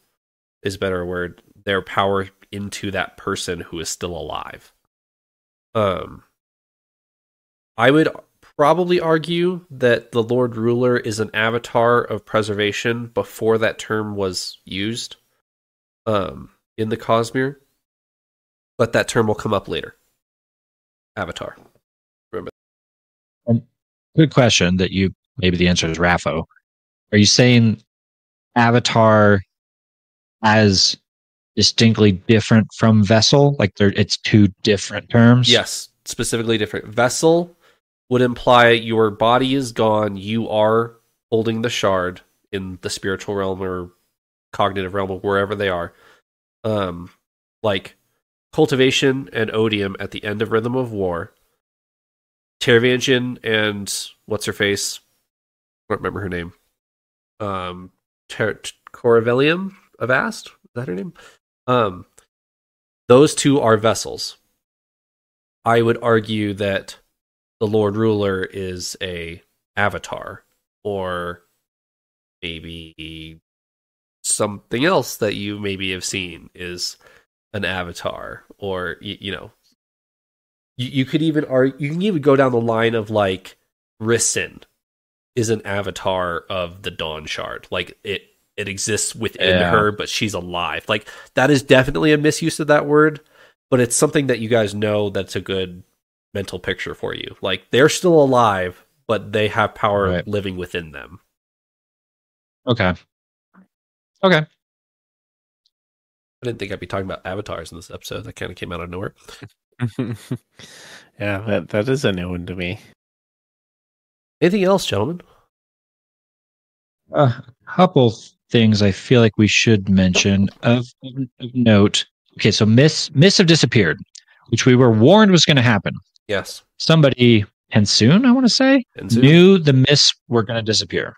is better word. Their power into that person who is still alive. Um, I would probably argue that the Lord Ruler is an avatar of preservation before that term was used um, in the Cosmere, but that term will come up later. Avatar. Remember. Good question that you maybe the answer is Rafo. Are you saying Avatar as distinctly different from Vessel? Like they're it's two different terms? Yes, specifically different. Vessel would imply your body is gone, you are holding the shard in the spiritual realm or cognitive realm or wherever they are. Um like cultivation and odium at the end of Rhythm of War. Taravangian and what's her face? I don't remember her name. Um Ter- Koravellium Avast? Is that her name? Um those two are vessels. I would argue that the Lord Ruler is a avatar or maybe something else that you maybe have seen is an avatar or you, you know you, you could even are you can even go down the line of like Rysn is an avatar of the Dawnshard like it it exists within Yeah. her but she's alive like that is definitely a misuse of that word but it's something that you guys know that's a good mental picture for you like they're still alive but they have power Right. living within them Okay. Okay. I didn't think I'd be talking about avatars in this episode. That kind of came out of nowhere. yeah, that that is a new one to me. Anything else, gentlemen? a couple things I feel like we should mention of, of of note. Okay, so Miss Miss have disappeared, which we were warned was going to happen. Yes. Somebody, TenSoon, I want to say, And knew the mists were going to disappear.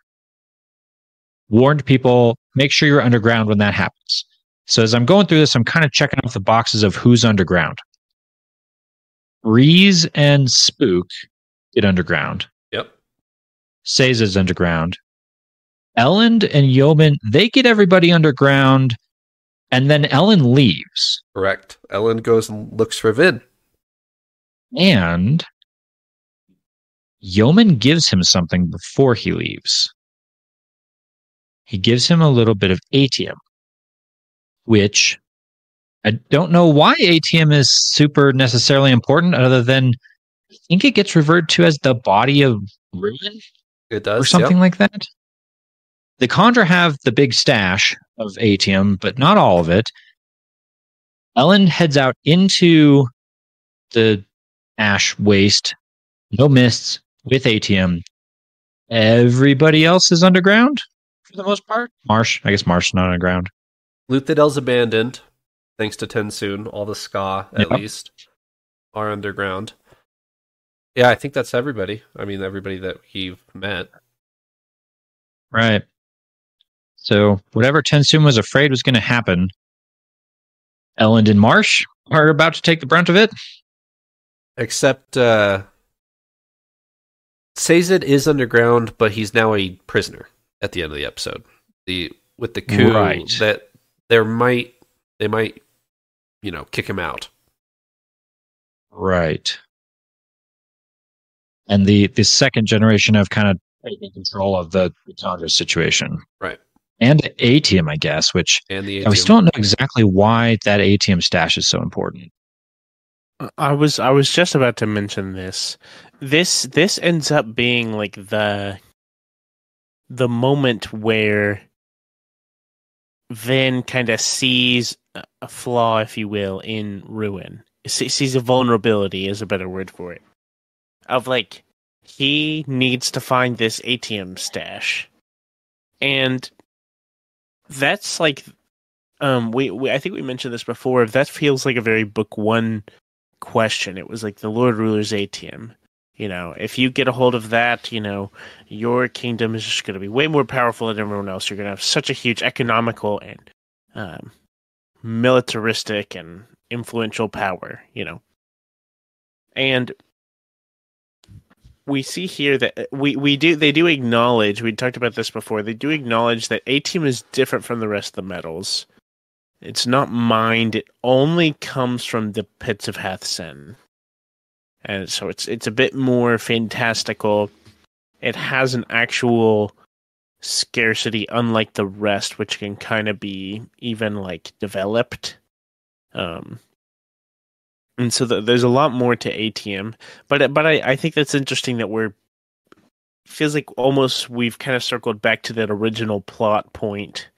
Warned people, make sure you're underground when that happens. So as I'm going through this, I'm kind of checking off the boxes of who's underground. Breeze and Spook get underground. Yep. Sazed's underground. Elend and Yomen, they get everybody underground, and then Elend leaves. Correct. Elend goes and looks for Vin. And Yomen gives him something before he leaves. He gives him a little bit of atium, which I don't know why atium is super necessarily important, other than I think it gets referred to as the body of ruin. It does. or something yep. like that. The Kandra have the big stash of atium, but not all of it. Elend heads out into the ash waste, no mists, with atium. Everybody else is underground for the most part. Marsh, I guess Marsh is not underground. Luthadel's abandoned, thanks to TenSoon. All the skaa, at Yep. least, are underground. Yeah, I think that's everybody. I mean, everybody that we've met. Right. So whatever TenSoon was afraid was going to happen, Elend and Marsh are about to take the brunt of it. Except, uh, Sazed is underground, but he's now a prisoner at the end of the episode. The with the coup Right. that there might they might you know kick him out. Right. And the the second generation have kind of taken control of the, the Congress situation. Right. And the atium, I guess, which And the and we still don't know exactly why that atium stash is so important. I was I was just about to mention this. This this ends up being like the the moment where Vin kind of sees a- flaw, if you will, in Ruin. Se- Sees a vulnerability is a better word for it. Of like he needs to find this atium stash, and that's like um we, we I think we mentioned this before. That feels like a very book one question. It was like the Lord Ruler's atium. You know, if you get a hold of that, you know, your kingdom is just going to be way more powerful than everyone else. You're going to have such a huge economical and um, militaristic and influential power, you know. And we see here that uh, we, we do they do acknowledge we talked about this before they do acknowledge that atium is different from the rest of the metals. It's not mined. It only comes from the pits of Hathsin. And so it's it's a bit more fantastical. It has an actual scarcity unlike the rest, which can kind of be even like developed. Um and so th there's a lot more to atium, but but I, I think that's interesting that we're feels like almost we've kind of circled back to that original plot point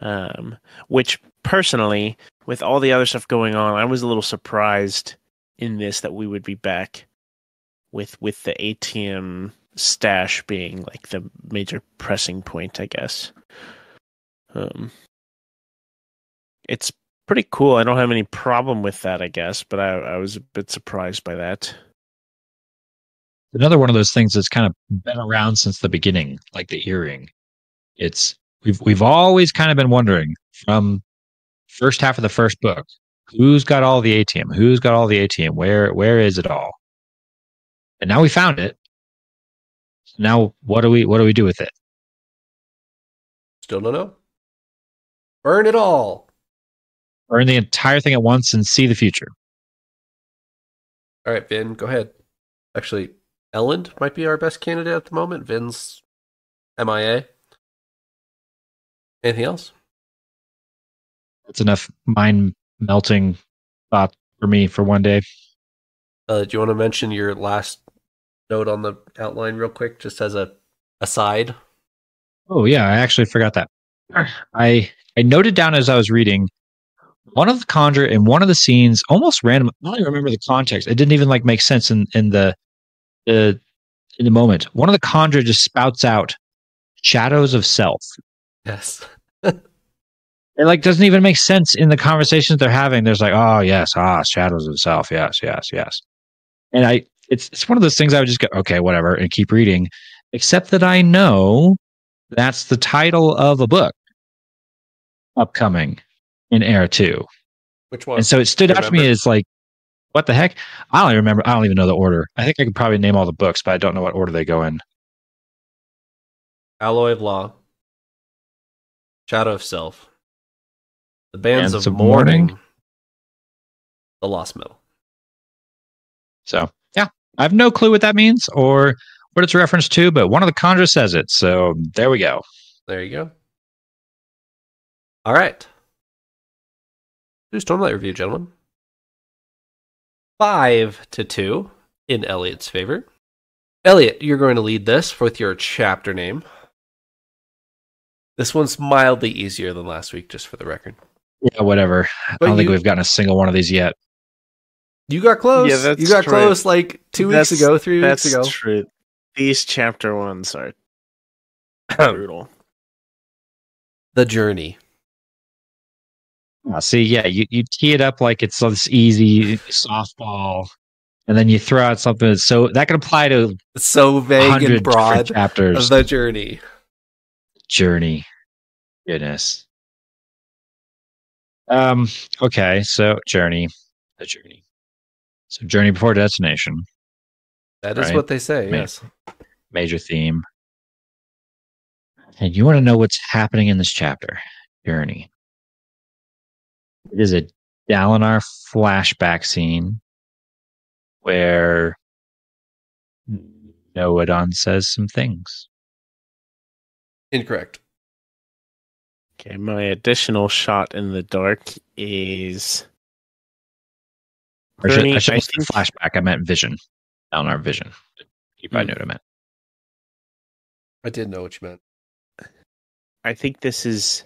um, which personally, with all the other stuff going on, I was a little surprised in this that we would be back with with the atium stash being like the major pressing point, I guess. Um, it's pretty cool. I don't have any problem with that, I guess, but I, I was a bit surprised by that. Another one of those things that's kind of been around since the beginning, like the earring. It's we've we've always kind of been wondering from first half of the first book, who's got all the atium? Who's got all the atium? Where where is it all? And now we found it. Now what do we what do we do with it? Still don't know. Burn it all. Burn the entire thing at once and see the future. All right, Vin, go ahead. Actually, Elend might be our best candidate at the moment. Vin's MIA. Anything else? That's enough mind melting thought for me for one day. Uh, do you want to mention your last note on the outline real quick, just as a aside? Oh yeah, I actually forgot that. I I noted down as I was reading one of the Kandra in one of the scenes, almost random. I don't even remember the context. It didn't even like make sense in in the the in the moment. One of the Kandra just spouts out shadows of self. Yes. It like doesn't even make sense in the conversations they're having. There's like, oh yes, ah, shadows of self, yes, yes, yes. And I, it's it's one of those things I would just go, okay, whatever, and keep reading. Except that I know that's the title of a book upcoming in Era Two, Which one? and so it stood out to me Remember? as like, what the heck? I don't even remember. I don't even know the order. I think I could probably name all the books, but I don't know what order they go in. Alloy of Law, Shadow of Self, The Bands, Bands of, of. The Lost Metal. So yeah, I have no clue what that means or what it's a reference to, but one of the Kandras says it. So there we go. There you go. All right. Do Stormlight review, gentlemen. Five to two in Elliot's favor. Elliot, you're going to lead this with your chapter name. This one's mildly easier than last week, just for the record. Yeah, whatever. But I don't think we've gotten a single one of these yet. You got close. Yeah, that's you got true. close like two weeks ago, three weeks ago. true. These chapter ones are brutal. the journey. Uh, see, yeah, you, you tee it up like it's this easy softball, and then you throw out something that's so that can apply to so vague and broad. chapters. The journey. journey. Goodness. Um. Okay. So journey, the journey. So journey before destination. That is Right. what they say. Ma- Yes. major theme. And you want to know what's happening in this chapter, Journey. It is a Dalinar flashback scene where Nohadon says some things. Incorrect. Okay, my additional shot in the dark is Or should, Journey, I should I have said think- flashback. I meant vision. Dalinar vision. You probably Hmm. know what I meant. I did know what you meant. I think this is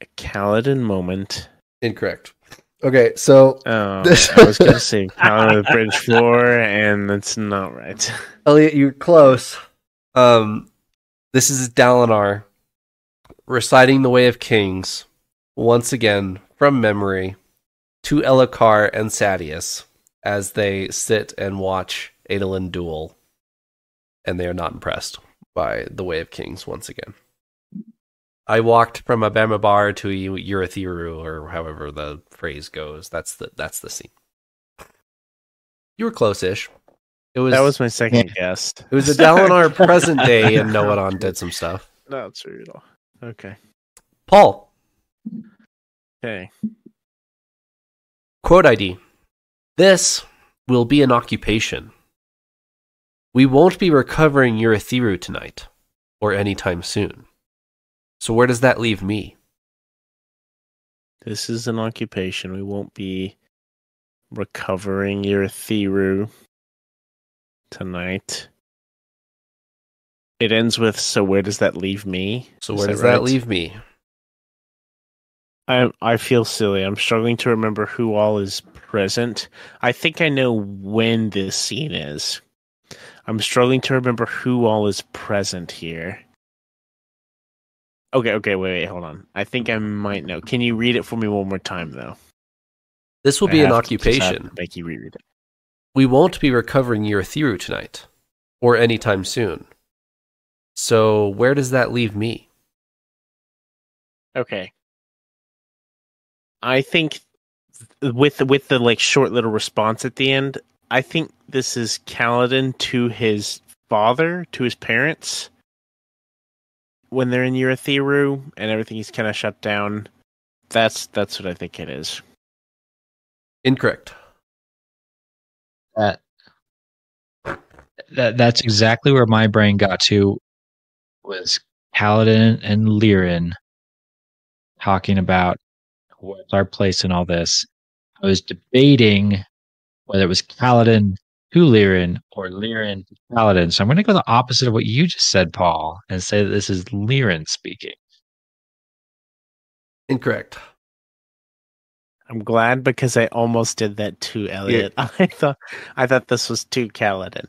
a Kaladin moment. Incorrect. Okay, so Oh, This- I was gonna say Kaladin the bridge floor, and that's not right. Elliot, you're close. Um, this is Dalinar reciting the Way of Kings once again from memory to Elhokar and Sadeas as they sit and watch Adolin duel, and they are not impressed by the Way of Kings once again. I walked from Abamabar to a Urithiru, or however the phrase goes. That's the that's the scene. You were close-ish. It was that was my second guess. it was a Dalinar present day, and Nohadon did some stuff. No, it's brutal. Okay. Paul, Okay. quote ID. This will be an occupation. We won't be recovering Urithiru tonight, or anytime soon. So where does that leave me? This is an occupation. We won't be recovering Urithiru tonight. It ends with so where does that leave me? So where that does that right? leave me? I I feel silly. I'm struggling to remember who all is present. I think I know when this scene is. I'm struggling to remember who all is present here. Okay, okay, wait, wait, hold on. I think I might know. Can you read it for me one more time, though? This will I be an have to- just have to occupation. Make you reread it. We won't be recovering Urithiru tonight, or anytime soon. So where does that leave me? Okay. I think with with the like short little response at the end, I think this is Kaladin to his father, to his parents. when they're in Urithiru and everything is kind of shut down. That's that's what I think it is. Incorrect. That, that that's exactly where my brain got to was Kaladin and Lirin talking about what's our place in all this. I was debating whether it was Kaladin to Lirin or Lirin to Kaladin. So I'm going to go the opposite of what you just said, Paul, and say that this is Lirin speaking. Incorrect. I'm glad because I almost did that too, Elliot. I thought I thought this was too Kaladin.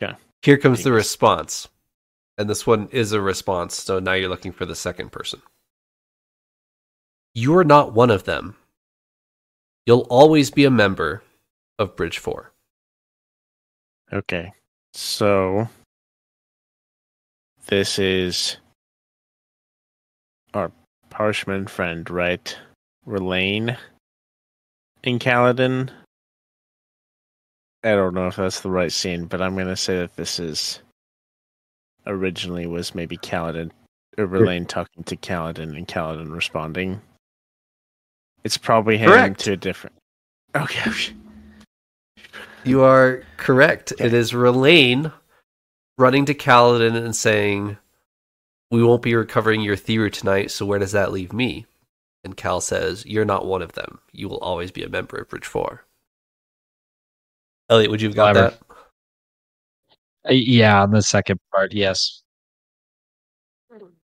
Yeah. Here comes the response. And this one is a response, so now you're looking for the second person. You're not one of them. You'll always be a member of Bridge 4. Okay. So this is our Parshman friend, right? Rlain in Kaladin. I don't know if that's the right scene, but I'm gonna say that this is originally was maybe Kaladin or Rlain talking to Kaladin and Kaladin responding. It's probably him Correct. to a different Okay. You are correct. Okay. It is Rlain running to Kaladin and saying, We won't be recovering Urithiru tonight, so where does that leave me? And Cal says, You're not one of them. You will always be a member of Bridge 4. Elliot, would you have got Clever. that? Uh, yeah, on the second part, yes.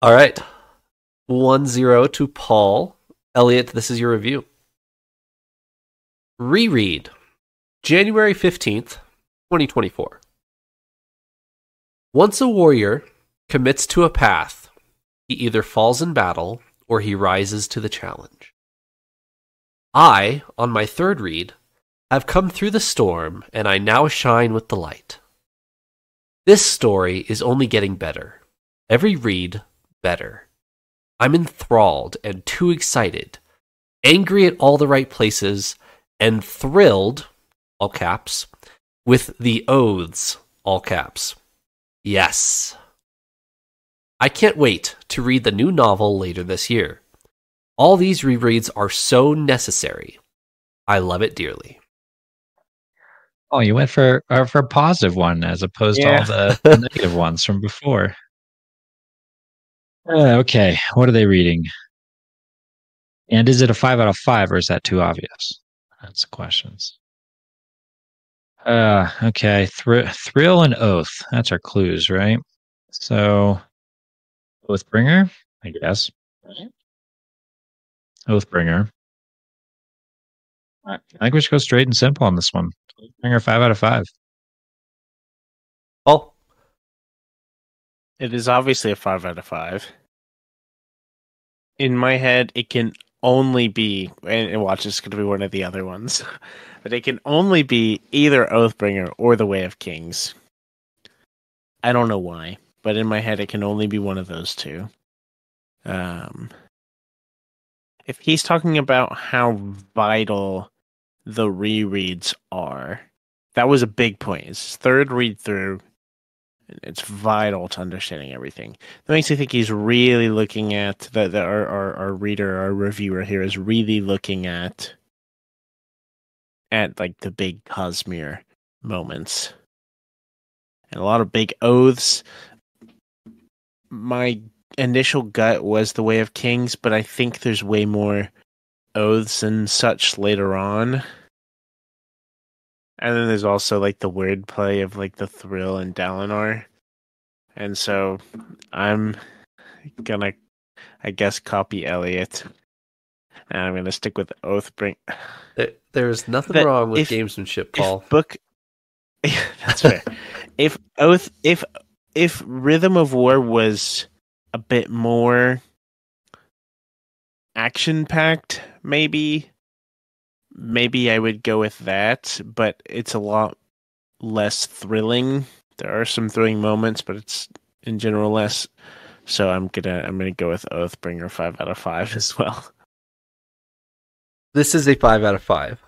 All right. 1 0 to Paul. Elliot, this is your review. Reread. January 15th, 2024. Once a warrior commits to a path, he either falls in battle or he rises to the challenge. I, on my third read, have come through the storm and I now shine with the light. This story is only getting better. Every read, better. I'm enthralled and too excited, angry at all the right places, and thrilled, all caps, with the oaths, all caps. Yes. I can't wait to read the new novel later this year. All these rereads are so necessary. I love it dearly. Oh, you went for uh, for a positive one as opposed Yeah. to all the negative ones from before. Uh, okay, what are they reading? And is it a five out of five, or is that too obvious? That's the questions. Uh, okay, Thr- thrill and oath. That's our clues, right? So, Oathbringer, I guess. Oathbringer. I I think we should go straight and simple on this one. Oathbringer, five out of five. Oh, It is obviously a five out of five. In my head, it can only be, and, and watch, it's going to be one of the other ones, but it can only be either Oathbringer or The Way of Kings. I don't know why, but in my head, it can only be one of those two. Um, if he's talking about how vital the rereads are, that was a big point. It's third read through. It's vital to understanding everything. That makes me think he's really looking at that. Our, our our reader, our reviewer here is really looking at at like the big Cosmere moments and a lot of big oaths. My initial gut was the Way of Kings, but I think there's way more oaths and such later on. And then there's also like the wordplay of like the thrill and Dalinar. And so I'm gonna I guess copy Elliot. And I'm gonna stick with Oathbring there- there's nothing That wrong with if- gamesmanship, Paul. book That's fair. if Oath if if Rhythm of War was a bit more action packed, maybe maybe I would go with that, but it's a lot less thrilling. There are some thrilling moments, but it's in general less. So I'm gonna I'm gonna go with Oathbringer five out of five as well. This is a 5 out of 5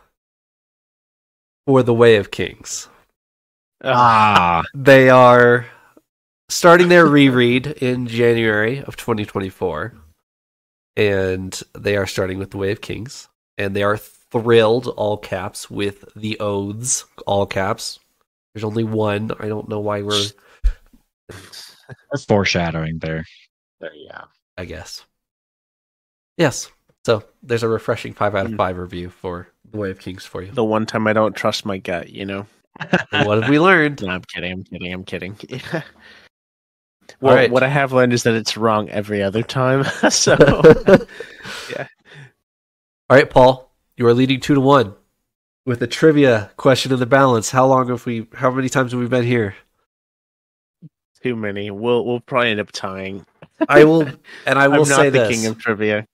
for The Way of Kings. Ah, They are starting their reread in January of 2024, and they are starting with the Way of Kings, and they are thrilled, all caps, with the oaths, all caps. There's only one. I don't know why we're. That's foreshadowing there. There you go. I guess. Yes. So there's a refreshing five out of Hmm. five review for the Way of Kings for you. The one time I don't trust my gut, you know. What have we learned? No, I'm kidding. I'm kidding. I'm kidding. well, right. what I have learned is that it's wrong every other time. so Yeah. All right, Paul, you are leading two to one with a trivia question in the balance. How long have we? How many times have we been here? too many. We'll we'll probably end up tying. I will, and I will I'm say the this. king of trivia.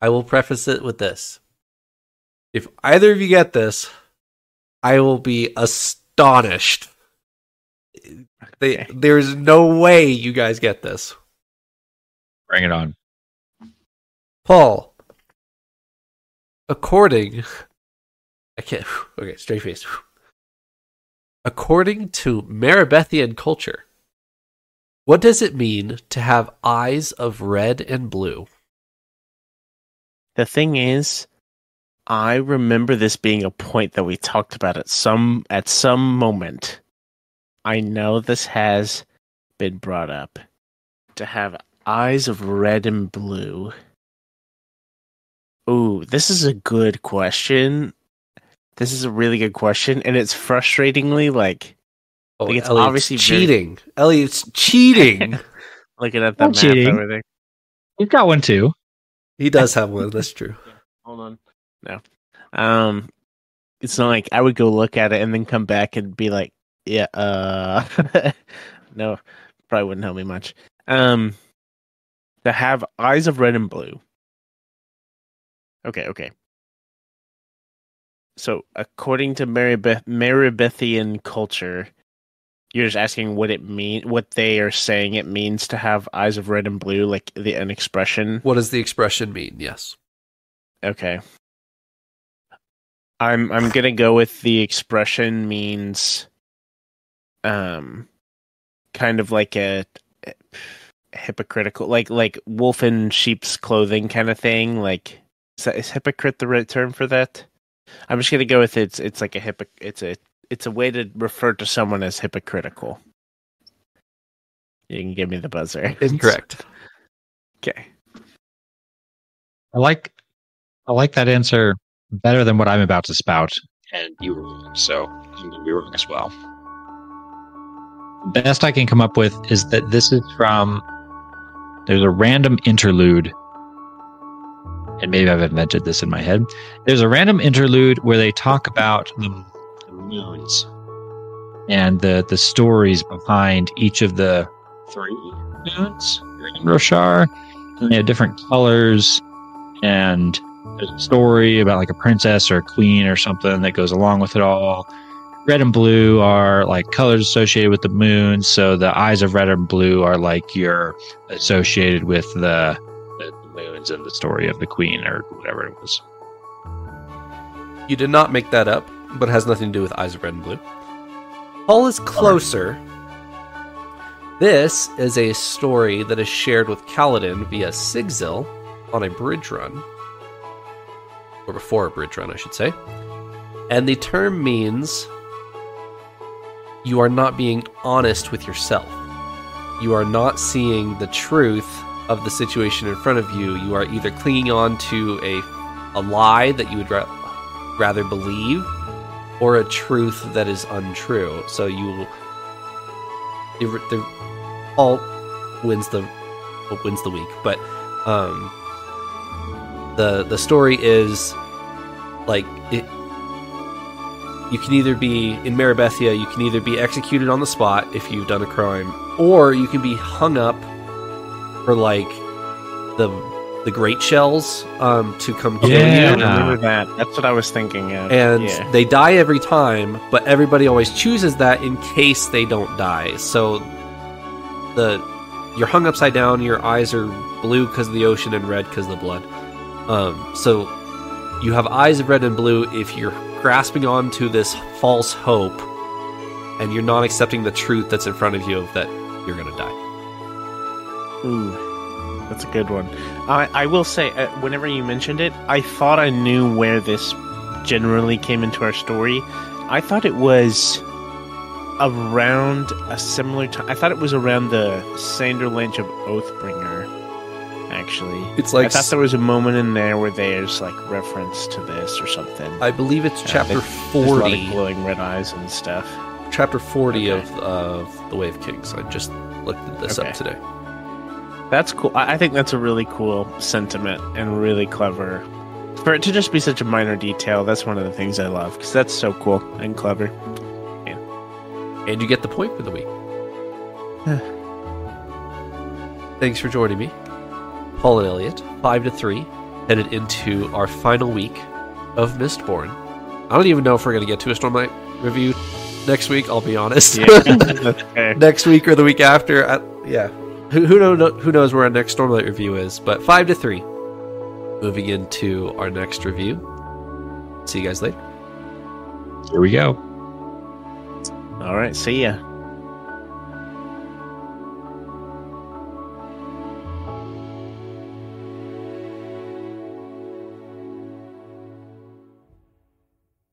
I will preface it with this: if either of you get this, I will be astonished. They, Okay. There's no way you guys get this, Bring it on. Paul. According, I can't. Okay, straight face. According to Marabethian culture, what does it mean to have eyes of red and blue? The thing is, I remember this being a point that we talked about at some at some moment. I know this has been brought up. To have eyes of red and blue. Ooh, this is a good question. This is a really good question, and it's frustratingly like Oh, Like, it's Elliot's obviously very- cheating. Elliot's cheating. looking at that map cheating. over there. You've got one too. he does have one. That's true. Hold on. No. Um it's not like I would go look at it and then come back and be like, yeah, uh no, probably wouldn't help me much. Um to have eyes of red and blue. Okay, okay. So according to Maribeth Marabethian culture, you're just asking what it mean what they are saying it means to have eyes of red and blue, like the an expression. What does the expression mean? Yes. Okay. I'm I'm gonna go with the expression means um kind of like a, a hypocritical like like wolf in sheep's clothing kind of thing. Like is that is hypocrite the right term for that? I'm just gonna go with it's it's like a hypoc it's a it's a way to refer to someone as hypocritical. You can give me the buzzer. Incorrect. Okay. I like I like that answer better than what I'm about to spout, and you were wrong, so I'm gonna be wrong as well. Best I can come up with is that this is from there's a random interlude. And maybe I've invented this in my head. There's a random interlude where they talk about the, the moons and the the stories behind each of the three moons in Roshar. And they have different colors and there's a story about like a princess or a queen or something that goes along with it all. Red and blue are like colors associated with the moon, so the eyes of red and blue are like you're associated with the, the moons and the story of the queen or whatever it was. You did not make that up, but it has nothing to do with Eyes of Red and Blue. Paul is closer. This is a story that is shared with Kaladin via Sigzil on a bridge run. Or before a bridge run, I should say. And the term means you are not being honest with yourself. You are not seeing the truth of the situation in front of you. You are either clinging on to a, a lie that you would ra- rather believe or a truth that is untrue. So you, the Paul wins the wins the week, but um, the the story is like it. You can either be in Marabethia, you can either be executed on the spot if you've done a crime, or you can be hung up for like the the great shells um, to come kill Yeah. I you. remember that. That's what I was thinking of. and yeah. they die every time but everybody always chooses that in case they don't die so the you're hung upside down your eyes are blue because of the ocean and red because of the blood um, so you have eyes of red and blue if you're grasping onto this false hope and you're not accepting the truth that's in front of you that you're gonna die. Ooh, that's a good one. I I will say, uh, whenever you mentioned it, I thought I knew where this generally came into our story. I thought it was around a similar time. I thought it was around the Sanderlanche of Oathbringer. Actually, It's I thought there was a moment in there where there's like reference to this or something. I believe it's Yeah, chapter There's a lot of forty. glowing red eyes and stuff. Chapter forty Okay. of of the Wave Kings. I just looked this Okay. up today. That's cool. I I think that's a really cool sentiment and really clever. For it to just be such a minor detail, that's one of the things I love because that's so cool and clever. Yeah. And you get the point for the week. Thanks for joining me. Paul and Elliot, five to three, headed into our final week of Mistborn. I don't even know if we're gonna get to a Stormlight review next week, I'll be honest. Yeah, that's fair. next week or the week after. I, yeah, who who, know, who knows where our next Stormlight review is? But five to three. Moving into our next review. See you guys later. Here we go. All right, see ya.